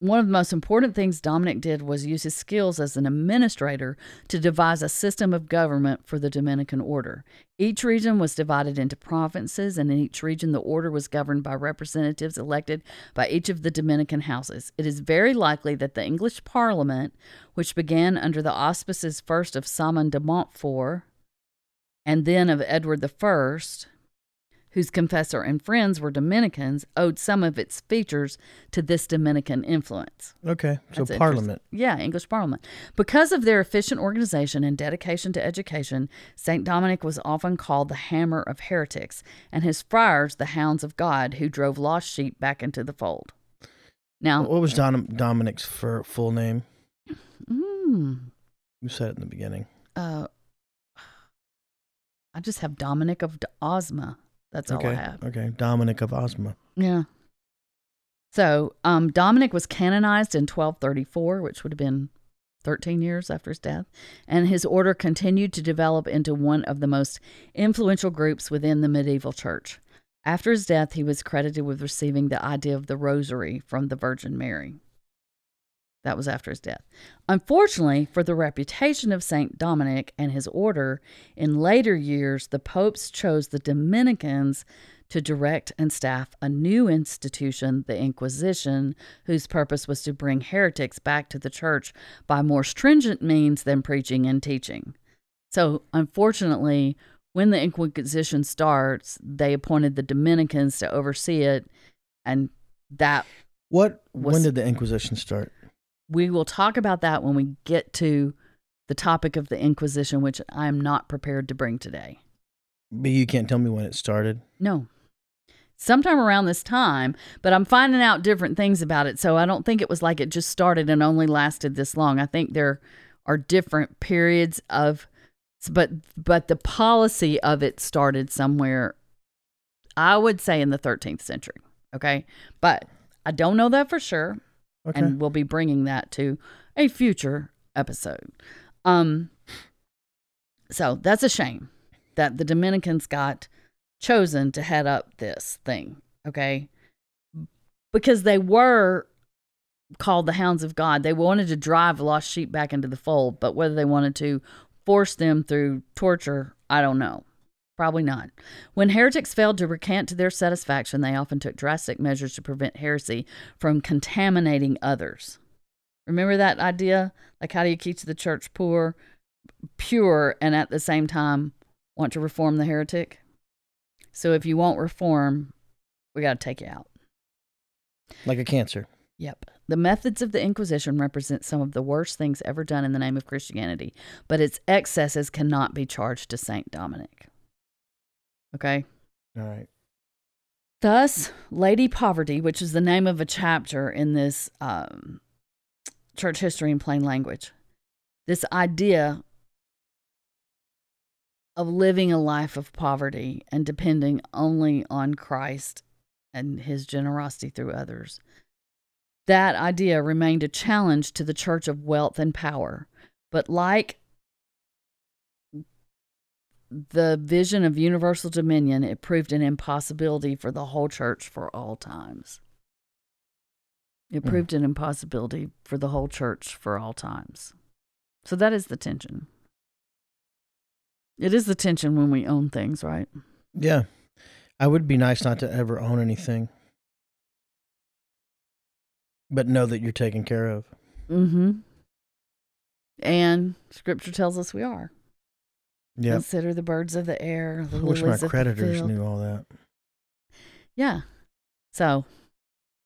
One of the most important things Dominic did was use his skills as an administrator to devise a system of government for the Dominican order. Each region was divided into provinces, and in each region, the order was governed by representatives elected by each of the Dominican houses. It is very likely that the English Parliament, which began under the auspices first of Simon de Montfort and then of Edward I, whose confessor and friends were Dominicans, owed some of its features to this Dominican influence. Okay. So That's Parliament. Yeah, English Parliament. Because of their efficient organization and dedication to education, St. Dominic was often called the hammer of heretics, and his friars the hounds of God who drove lost sheep back into the fold. Now, What was Don- Dominic's fir- full name? mm, You said it in the beginning. uh, I just have Dominic of Osma. That's all okay. I have. Okay. Dominic of Osma. Yeah. So um, Dominic was canonized in 1234, which would have been 13 years after his death, and his order continued to develop into one of the most influential groups within the medieval church. After his death, he was credited with receiving the idea of the rosary from the Virgin Mary. That was after his death. Unfortunately, for the reputation of St. Dominic and his order, in later years, the popes chose the Dominicans to direct and staff a new institution, the Inquisition, whose purpose was to bring heretics back to the church by more stringent means than preaching and teaching. So, unfortunately, when the Inquisition starts, they appointed the Dominicans to oversee it, and that What? Was- when did the Inquisition start? We will talk about that when we get to the topic of the Inquisition, which I am not prepared to bring today. But you can't tell me when it started. No. Sometime around this time, but I'm finding out different things about it. So I don't think it was like it just started and only lasted this long. I think there are different periods of but but the policy of it started somewhere I would say in the 13th century. Okay? But I don't know that for sure Okay. and we'll be bringing that to a future episode. Um, so that's a shame that the Dominicans got chosen to head up this thing, okay? Because they were called the hounds of God. They wanted to drive lost sheep back into the fold, but whether they wanted to force them through torture, I don't know. Probably not. When heretics failed to recant to their satisfaction, they often took drastic measures to prevent heresy from contaminating others. Remember that idea? Like, how do you keep the church poor, pure, and at the same time want to reform the heretic? So, if you won't reform, we got to take you out. like a cancer. Yep. The methods of the Inquisition represent some of the worst things ever done in the name of Christianity, but its excesses cannot be charged to Saint Dominic. Okay? All right. Thus, Lady Poverty, which is the name of a chapter in this um, church history in plain language, this idea of living a life of poverty and depending only on Christ and his generosity through others. That idea remained a challenge to the church of wealth and power. But like the vision of universal dominion, it proved an impossibility for the whole church for all times. It Hmm. proved an impossibility for the whole church for all times. So that is the tension. It is the tension when we own things, right? Yeah. I would be nice not to ever own anything. But know that you're taken care of. Mm-hmm. And scripture tells us we are. Yeah. Consider the birds of the air, the I wish my lilies of the creditors knew all that. Yeah. So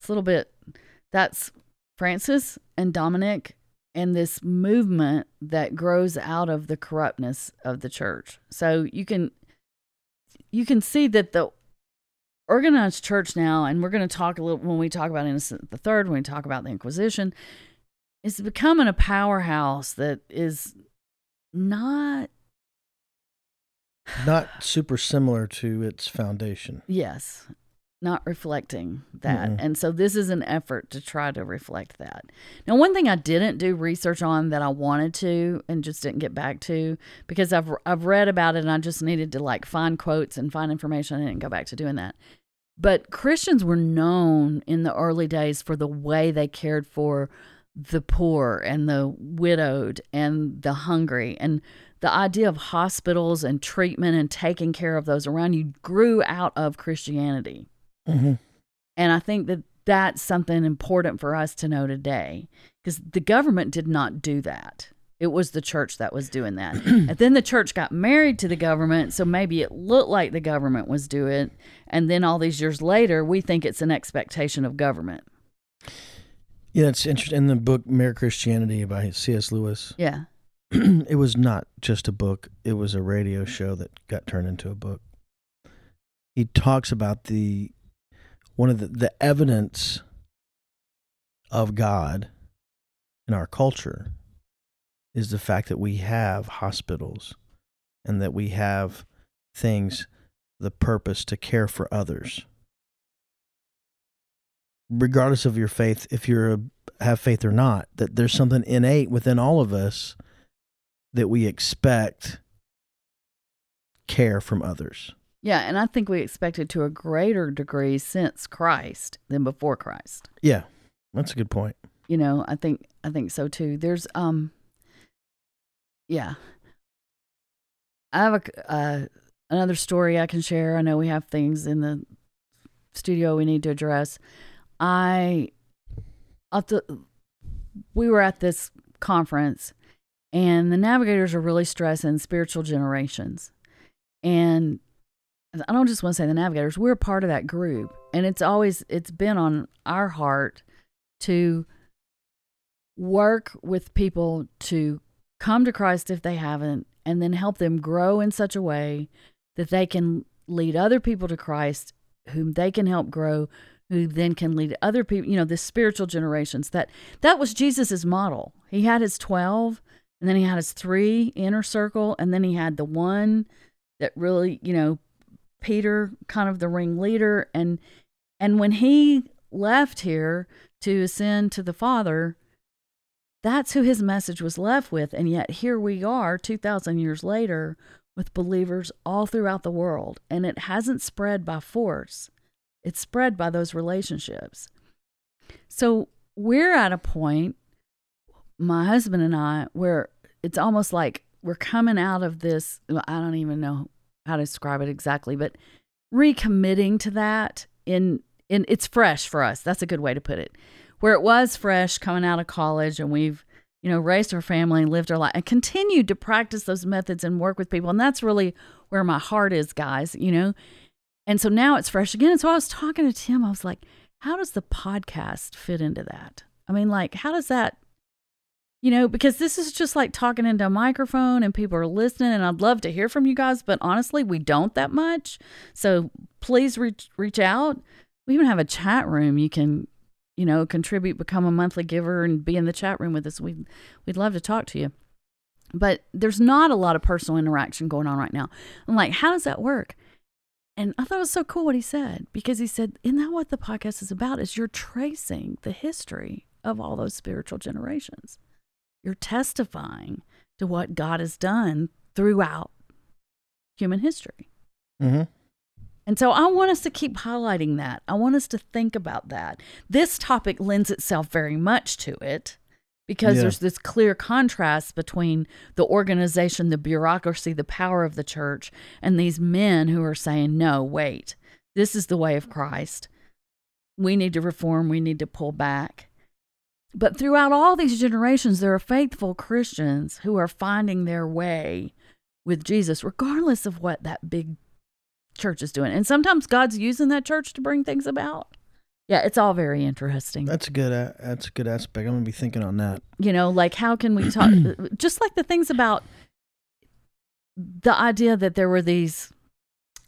it's a little bit that's Francis and Dominic and this movement that grows out of the corruptness of the church. So you can you can see that the organized church now, and we're going to talk a little when we talk about Innocent the Third, when we talk about the Inquisition, is becoming a powerhouse that is not Not super similar to its foundation. Yes, not reflecting that. Mm-mm. And so this is an effort to try to reflect that. Now, one thing I didn't do research on that I wanted to and just didn't get back to because I've I've read about it and I just needed to like find quotes and find information. I didn't go back to doing that. But Christians were known in the early days for the way they cared for the poor and the widowed and the hungry and the idea of hospitals and treatment and taking care of those around you grew out of Christianity. Mm-hmm. And I think that that's something important for us to know today because the government did not do that. It was the church that was doing that. and then the church got married to the government, so maybe it looked like the government was doing it. And then all these years later, we think it's an expectation of government. Yeah, it's interesting. In the book Mere Christianity by C.S. Lewis, Yeah. it was not just a book, it was a radio show that got turned into a book. He talks about the one of the, the evidence of God in our culture is the fact that we have hospitals and that we have things the purpose to care for others regardless of your faith if you're have faith or not that there's something innate within all of us that we expect care from others. Yeah. And I think we expect it to a greater degree since Christ than before Christ. yeah that's a good point. You know i think i think so too. There's um yeah. I have a uh, another story i can share. I know we have things in the studio we need to address. I the, we were at this conference and the navigators are really stressing spiritual generations and i don't just want to say the navigators we're part of that group and it's always it's been on our heart to work with people to come to Christ if they haven't, and then help them grow in such a way that they can lead other people to Christ, whom they can help grow, who then can lead other people. You know, the spiritual generations. That that was Jesus's model. He had his twelve, and then he had his three inner circle, and then he had the one that really, you know, Peter, kind of the ringleader, and and when he left here to ascend to the Father, that's who his message was left with. And yet here we are, 2,000 years later, with believers all throughout the world. And it hasn't spread by force, it's spread by those relationships. So we're at a point, my husband and I, where it's almost like we're coming out of this. I don't even know how to describe it exactly, but recommitting to that in in it's fresh for us. That's a good way to put it. Where it was fresh coming out of college and we've, you know, raised our family and lived our life and continued to practice those methods and work with people. And that's really where my heart is, guys, you know. And so now it's fresh again. And so I was talking to Tim, I was like, how does the podcast fit into that? I mean, like, how does that you know, because this is just like talking into a microphone and people are listening, and I'd love to hear from you guys, but honestly, we don't that much. So please reach reach out. We even have a chat room. You can, you know, contribute, become a monthly giver, and be in the chat room with us. We would we'd love to talk to you. But there's not a lot of personal interaction going on right now. I'm like, how does that work? And I thought it was so cool what he said because he said, "Isn't that what the podcast is about? Is you're tracing the history of all those spiritual generations." You're testifying to what God has done throughout human history. hmm And so I want us to keep highlighting that. I want us to think about that. This topic lends itself very much to it because Yeah. there's this clear contrast between the organization, the bureaucracy, the power of the church, and these men who are saying, no, wait, this is the way of Christ. We need to reform, we need to pull back. But throughout all these generations, there are faithful Christians who are finding their way with Jesus, regardless of what that big church is doing. And sometimes God's using that church to bring things about. Yeah, it's all very interesting. That's a good. a- That's a good aspect. I'm gonna be thinking on that. You know, like how can we talk just like the things about the idea that there were these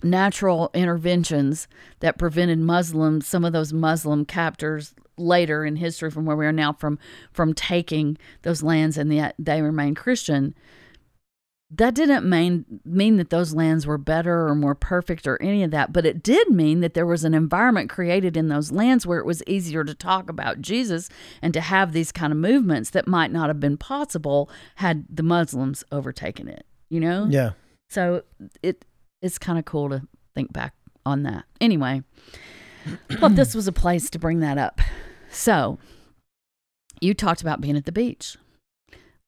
natural interventions that prevented Muslims, some of those Muslim captors later in history from where we are now from from taking those lands and yet they remain Christian. That didn't mean mean that those lands were better or more perfect or any of that, but it did mean that there was an environment created in those lands where it was easier to talk about Jesus and to have these kind of movements that might not have been possible had the Muslims overtaken it. You know? Yeah. So it it's kind of cool to think back on that. Anyway, thought this was a place to bring that up. So you talked about being at the beach.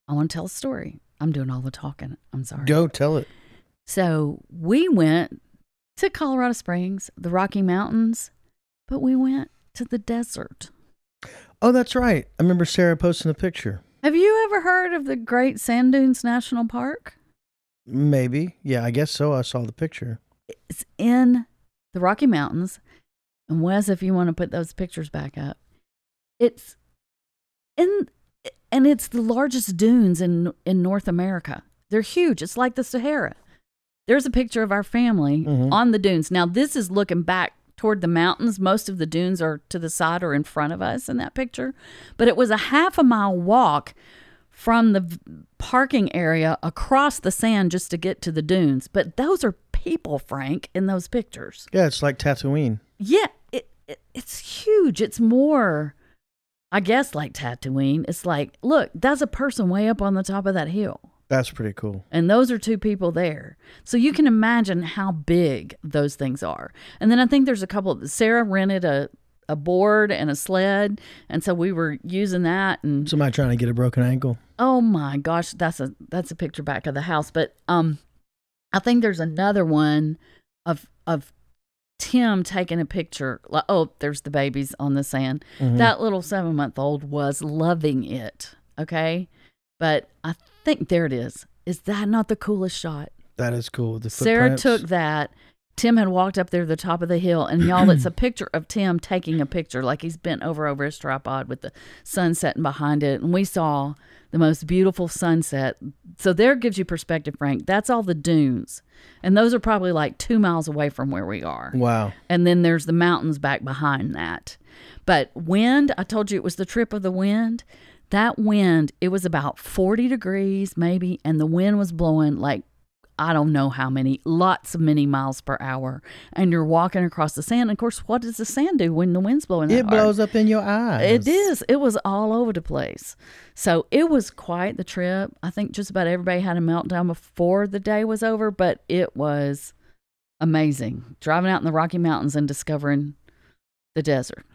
I want to tell a story. I'm doing all the talking. I'm sorry. Go tell it. So we went to Colorado Springs, the Rocky Mountains, but we went to the desert. Oh, that's right. I remember Sarah posting a picture. Have you ever heard of the Great Sand Dunes National Park? Maybe. Yeah, I guess so. I saw the picture. It's in the Rocky Mountains. And Wes, if you want to put those pictures back up, it's in, and it's the largest dunes in in North America. They're huge. It's like the Sahara. There's a picture of our family Mhm. on the dunes. Now this is looking back toward the mountains. Most of the dunes are to the side or in front of us in that picture. But it was a half a mile walk from the parking area across the sand just to get to the dunes. But those are people, Frank, in those pictures. Yeah, it's like Tatooine. Yeah, it, it it's huge. It's more, I guess, like Tatooine. It's like, look, that's a person way up on the top of that hill. That's pretty cool. And those are two people there. So you can imagine how big those things are. And then I think there's a couple Sarah rented a, a board and a sled. And so we were using that and Somebody trying to get a broken ankle. oh my gosh, that's a that's a picture back of the house. But um I think there's another one of of Tim taking a picture. Like, oh, there's the babies on the sand. Mhm. That little seven month old was loving it. Okay. But I think there it is. Is that not the coolest shot? that is cool. The Sarah footprints. took that. Tim had walked up there to the top of the hill, and y'all, it's a picture of Tim taking a picture, like he's bent over over his tripod with the sun setting behind it, and we saw the most beautiful sunset. So there gives you perspective, Frank. That's all the dunes, and those are probably like two miles away from where we are Wow. and then there's the mountains back behind that. But wind, I told you it was the trip of the wind. That wind, it was about 40 degrees maybe, and the wind was blowing like I don't know how many, lots of many miles per hour. And you're walking across the sand. And of course, what does the sand do when the wind's blowing? It hard? blows up in your eyes. It is. It was all over the place. So it was quite the trip. I think just about everybody had a meltdown before the day was over, but it was amazing. Driving out in the Rocky Mountains and discovering the desert.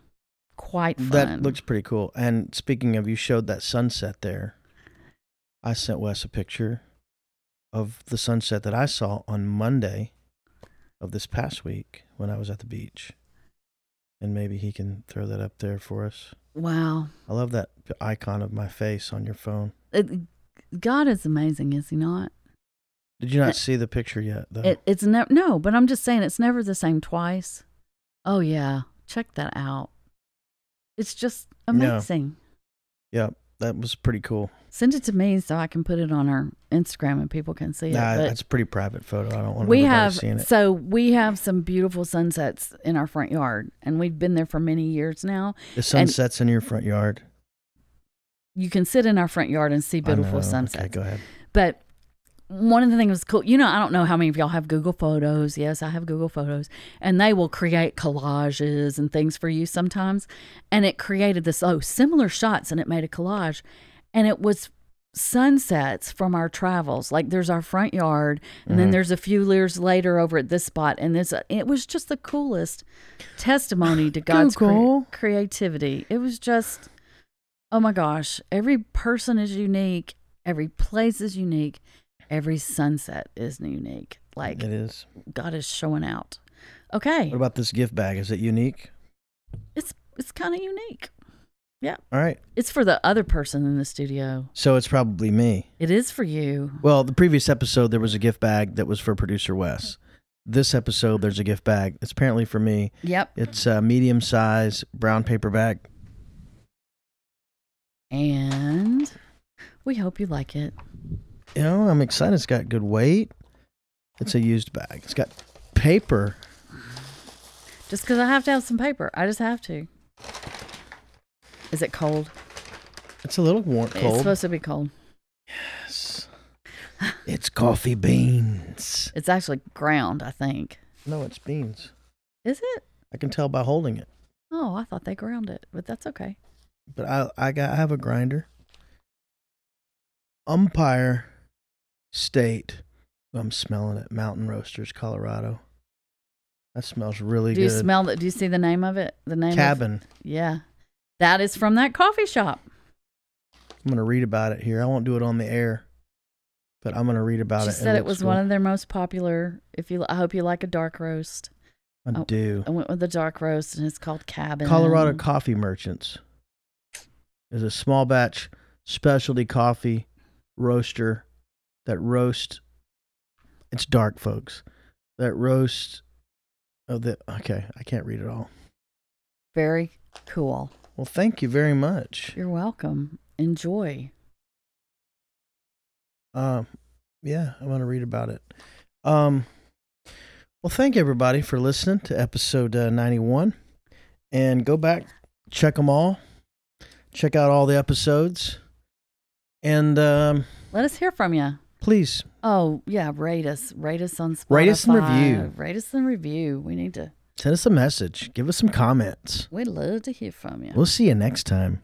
Quite fun. That looks pretty cool. And speaking of, you showed that sunset there. I sent Wes a picture of the sunset that I saw on Monday of this past week when I was at the beach. And maybe he can throw that up there for us. wow. I love that icon of my face on your phone. Uh, it, God is amazing, is he not? Did you not It- see the picture yet, though? It, it's never no, but I'm just saying it's never the same twice. Oh yeah, check that out. It's just amazing. yeah, that was pretty cool. Send it to me so I can put it on our Instagram and people can see it. Nah, But that's a pretty private photo. I don't want we have seeing it. so we have some beautiful sunsets in our front yard, and we've been there for many years now. The sunset's in your front yard. You can sit in our front yard and see beautiful sunsets. Okay, go ahead. But one of the things was cool. You know, I don't know how many of y'all have Google Photos. Yes, I have Google Photos, and they will create collages and things for you sometimes. And it created this oh similar shots, and it made a collage, and it was sunsets from our travels. Like there's our front yard, and then Mhm. there's a few years later over at this spot, and this it was just the coolest testimony to God's cre- creativity. It was just, oh my gosh, every person is unique, every place is unique, every sunset is unique. Like It is. God is showing out. Okay, What about this gift bag? Is it unique? it's it's kind of unique. Yeah. All right. It's for the other person in the studio. So it's probably me. It is for you. Well, the previous episode there was a gift bag that was for producer Wes. This episode there's a gift bag. It's apparently for me. Yep. It's a medium size brown paper bag. And we hope you like it. You know, I'm excited. It's got good weight. It's a used bag. It's got paper. Just because I have to have some paper. I just have to. Is it cold? It's a little warm, cold. It's supposed to be cold. Yes. It's coffee beans. It's actually ground, I think. No, it's beans. Is it? I can tell by holding it. Oh, I thought they ground it, but that's okay. But I I got I have a grinder. Umpire State. I'm smelling it. Mountain Roasters, Colorado. That smells really good. Do you smell that? Do you see the name of it? The name of Cabin. Yeah. That is from that coffee shop. I'm gonna read about it here. I won't do it on the air, but I'm gonna read about she it. She said it was cool. one of their most popular. If you, I hope you like a dark roast. I oh, do. I went with the dark roast, and it's called Cabin. Colorado Coffee Merchants is a small batch specialty coffee roaster that roast. It's dark, folks. That roast. Oh, the okay. I can't read it all. Very cool. Well, thank you very much. You're welcome. Enjoy. Um, yeah, I want to read about it. Um, well, thank everybody for listening to episode uh, 91. And go back, check them all, check out all the episodes. And um, Let us hear from you. Please, Oh yeah, rate us. Rate us on Spotify. Rate us and review. Rate us and review. We need to. send us a message, give us some comments. We'd love to hear from you. We'll see you next time.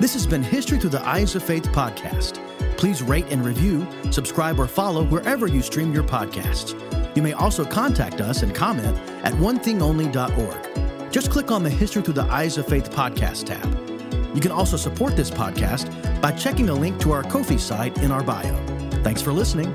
This has been History Through the Eyes of Faith podcast. Please rate and review, subscribe, or follow wherever you stream your podcasts. You may also contact us and comment at onethingonly.org. Just click on the History Through the Eyes of Faith podcast tab. You can also support this podcast by checking the link to our Ko-fi site in our bio. Thanks for listening.